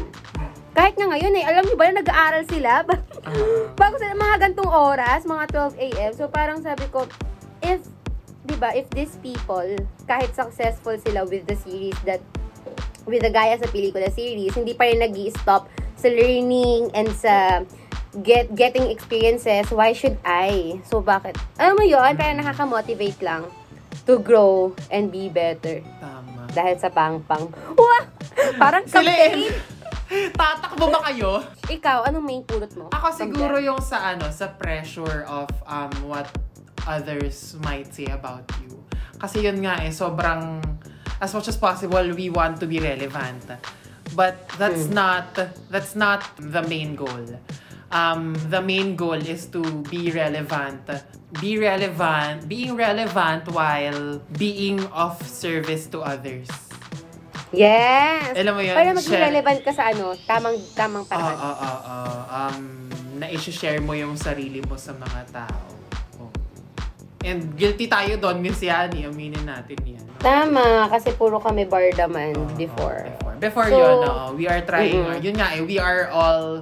Kahit nga ngayon eh, alam niyo ba na nag-aaral sila? Ah, Bago sa mga gantong oras, mga 12 a.m. So parang sabi ko, if, di ba, if these people, kahit successful sila with the series that, with the gaya sa pelikula series, hindi pa rin nag stop sa learning and sa get getting experiences, why should I? So bakit? Alam mo yun, parang nakaka-motivate lang to grow and be better. tama. Dahil sa pang-pang. Wah! Parang Sila campaign. Tatakbo ba kayo? Ikaw, anong main pulot mo? Ako siguro yung sa ano, sa pressure of um what others might say about you. Kasi yun nga eh, sobrang as much as possible we want to be relevant. But that's not that's not the main goal. Um, the main goal is to be relevant. Be relevant, being relevant while being of service to others. Yes! Alam mo yun, Para maging share- relevant ka sa ano, tamang tamang Oo, paraan. oo, oo. Um, na-share mo yung sarili mo sa mga tao. Oh. And guilty tayo doon, Miss Yani. Aminin natin yan. Tama, kasi puro kami bardaman Oo, before. Before, before So, yun, oo, we are trying. mm-mm. Yun nga eh, we are all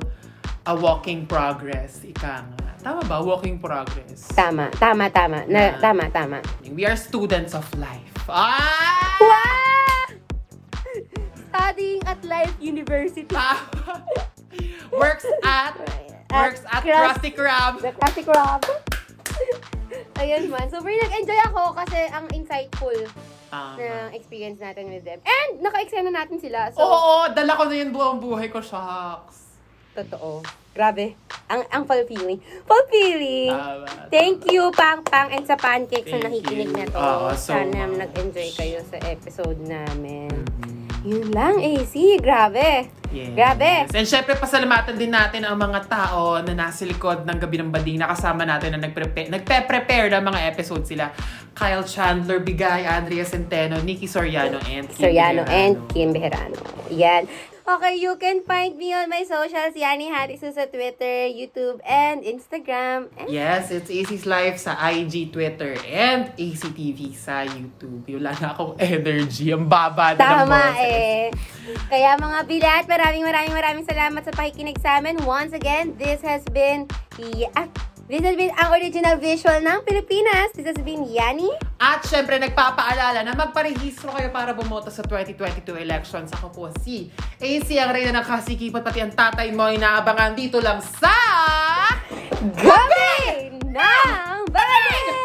a walking progress. Ika nga. Tama ba? Walking progress. Tama, tama, tama. Na, Ah. tama, tama. We are students of life. Ah! Wow! Studying at Life University. Tama. Works at, works at Krusty Krab. The Classic Rob. Ayun man. Super nag-enjoy ako kasi ang insightful Tama. na experience natin with them. And naka-eksena natin sila. So, Oo, dala ko na yun buong buhay ko, shucks. totoo. Grabe. Ang ang fulfilling. Fulfilling. Tama. Thank you, Pang Pang, and sa pancakes na Thank nakikinig you. na to. Oo, so Sana much. nag-enjoy kayo sa episode namin. Mm-hmm. Yun lang, AC. Grabe. Yes. Grabe. And syempre, pasalamatan din natin ang mga tao na nasa likod ng Gabi ng Bading na kasama natin na nagpre- nagpe-prepare ng mga episode sila. Kyle Chandler, Bigay, Andrea Centeno, Nikki Soriano, and Kim Soriano Bejerano. and Kim Bejerano. Yan. Okay, you can find me on my socials, Yani Hatisu sa Twitter, YouTube, and Instagram. And Yes, it's AC's Live sa IG, Twitter, and ACTV sa YouTube. Wala na akong energy. Ang baba na ng Tama boses. eh. Kaya mga bilat, maraming maraming maraming salamat sa pakikinig sa amin. Once again, this has been, yeah, This has ang original visual ng Pilipinas. This has been Yani. At syempre, nagpapaalala na magparehistro kayo para bumoto sa 2022 elections. Ako po si AC, ang reyna ng kasikipan, pati ang tatay mo inaabangan dito lang sa... Gabi ng Barangay!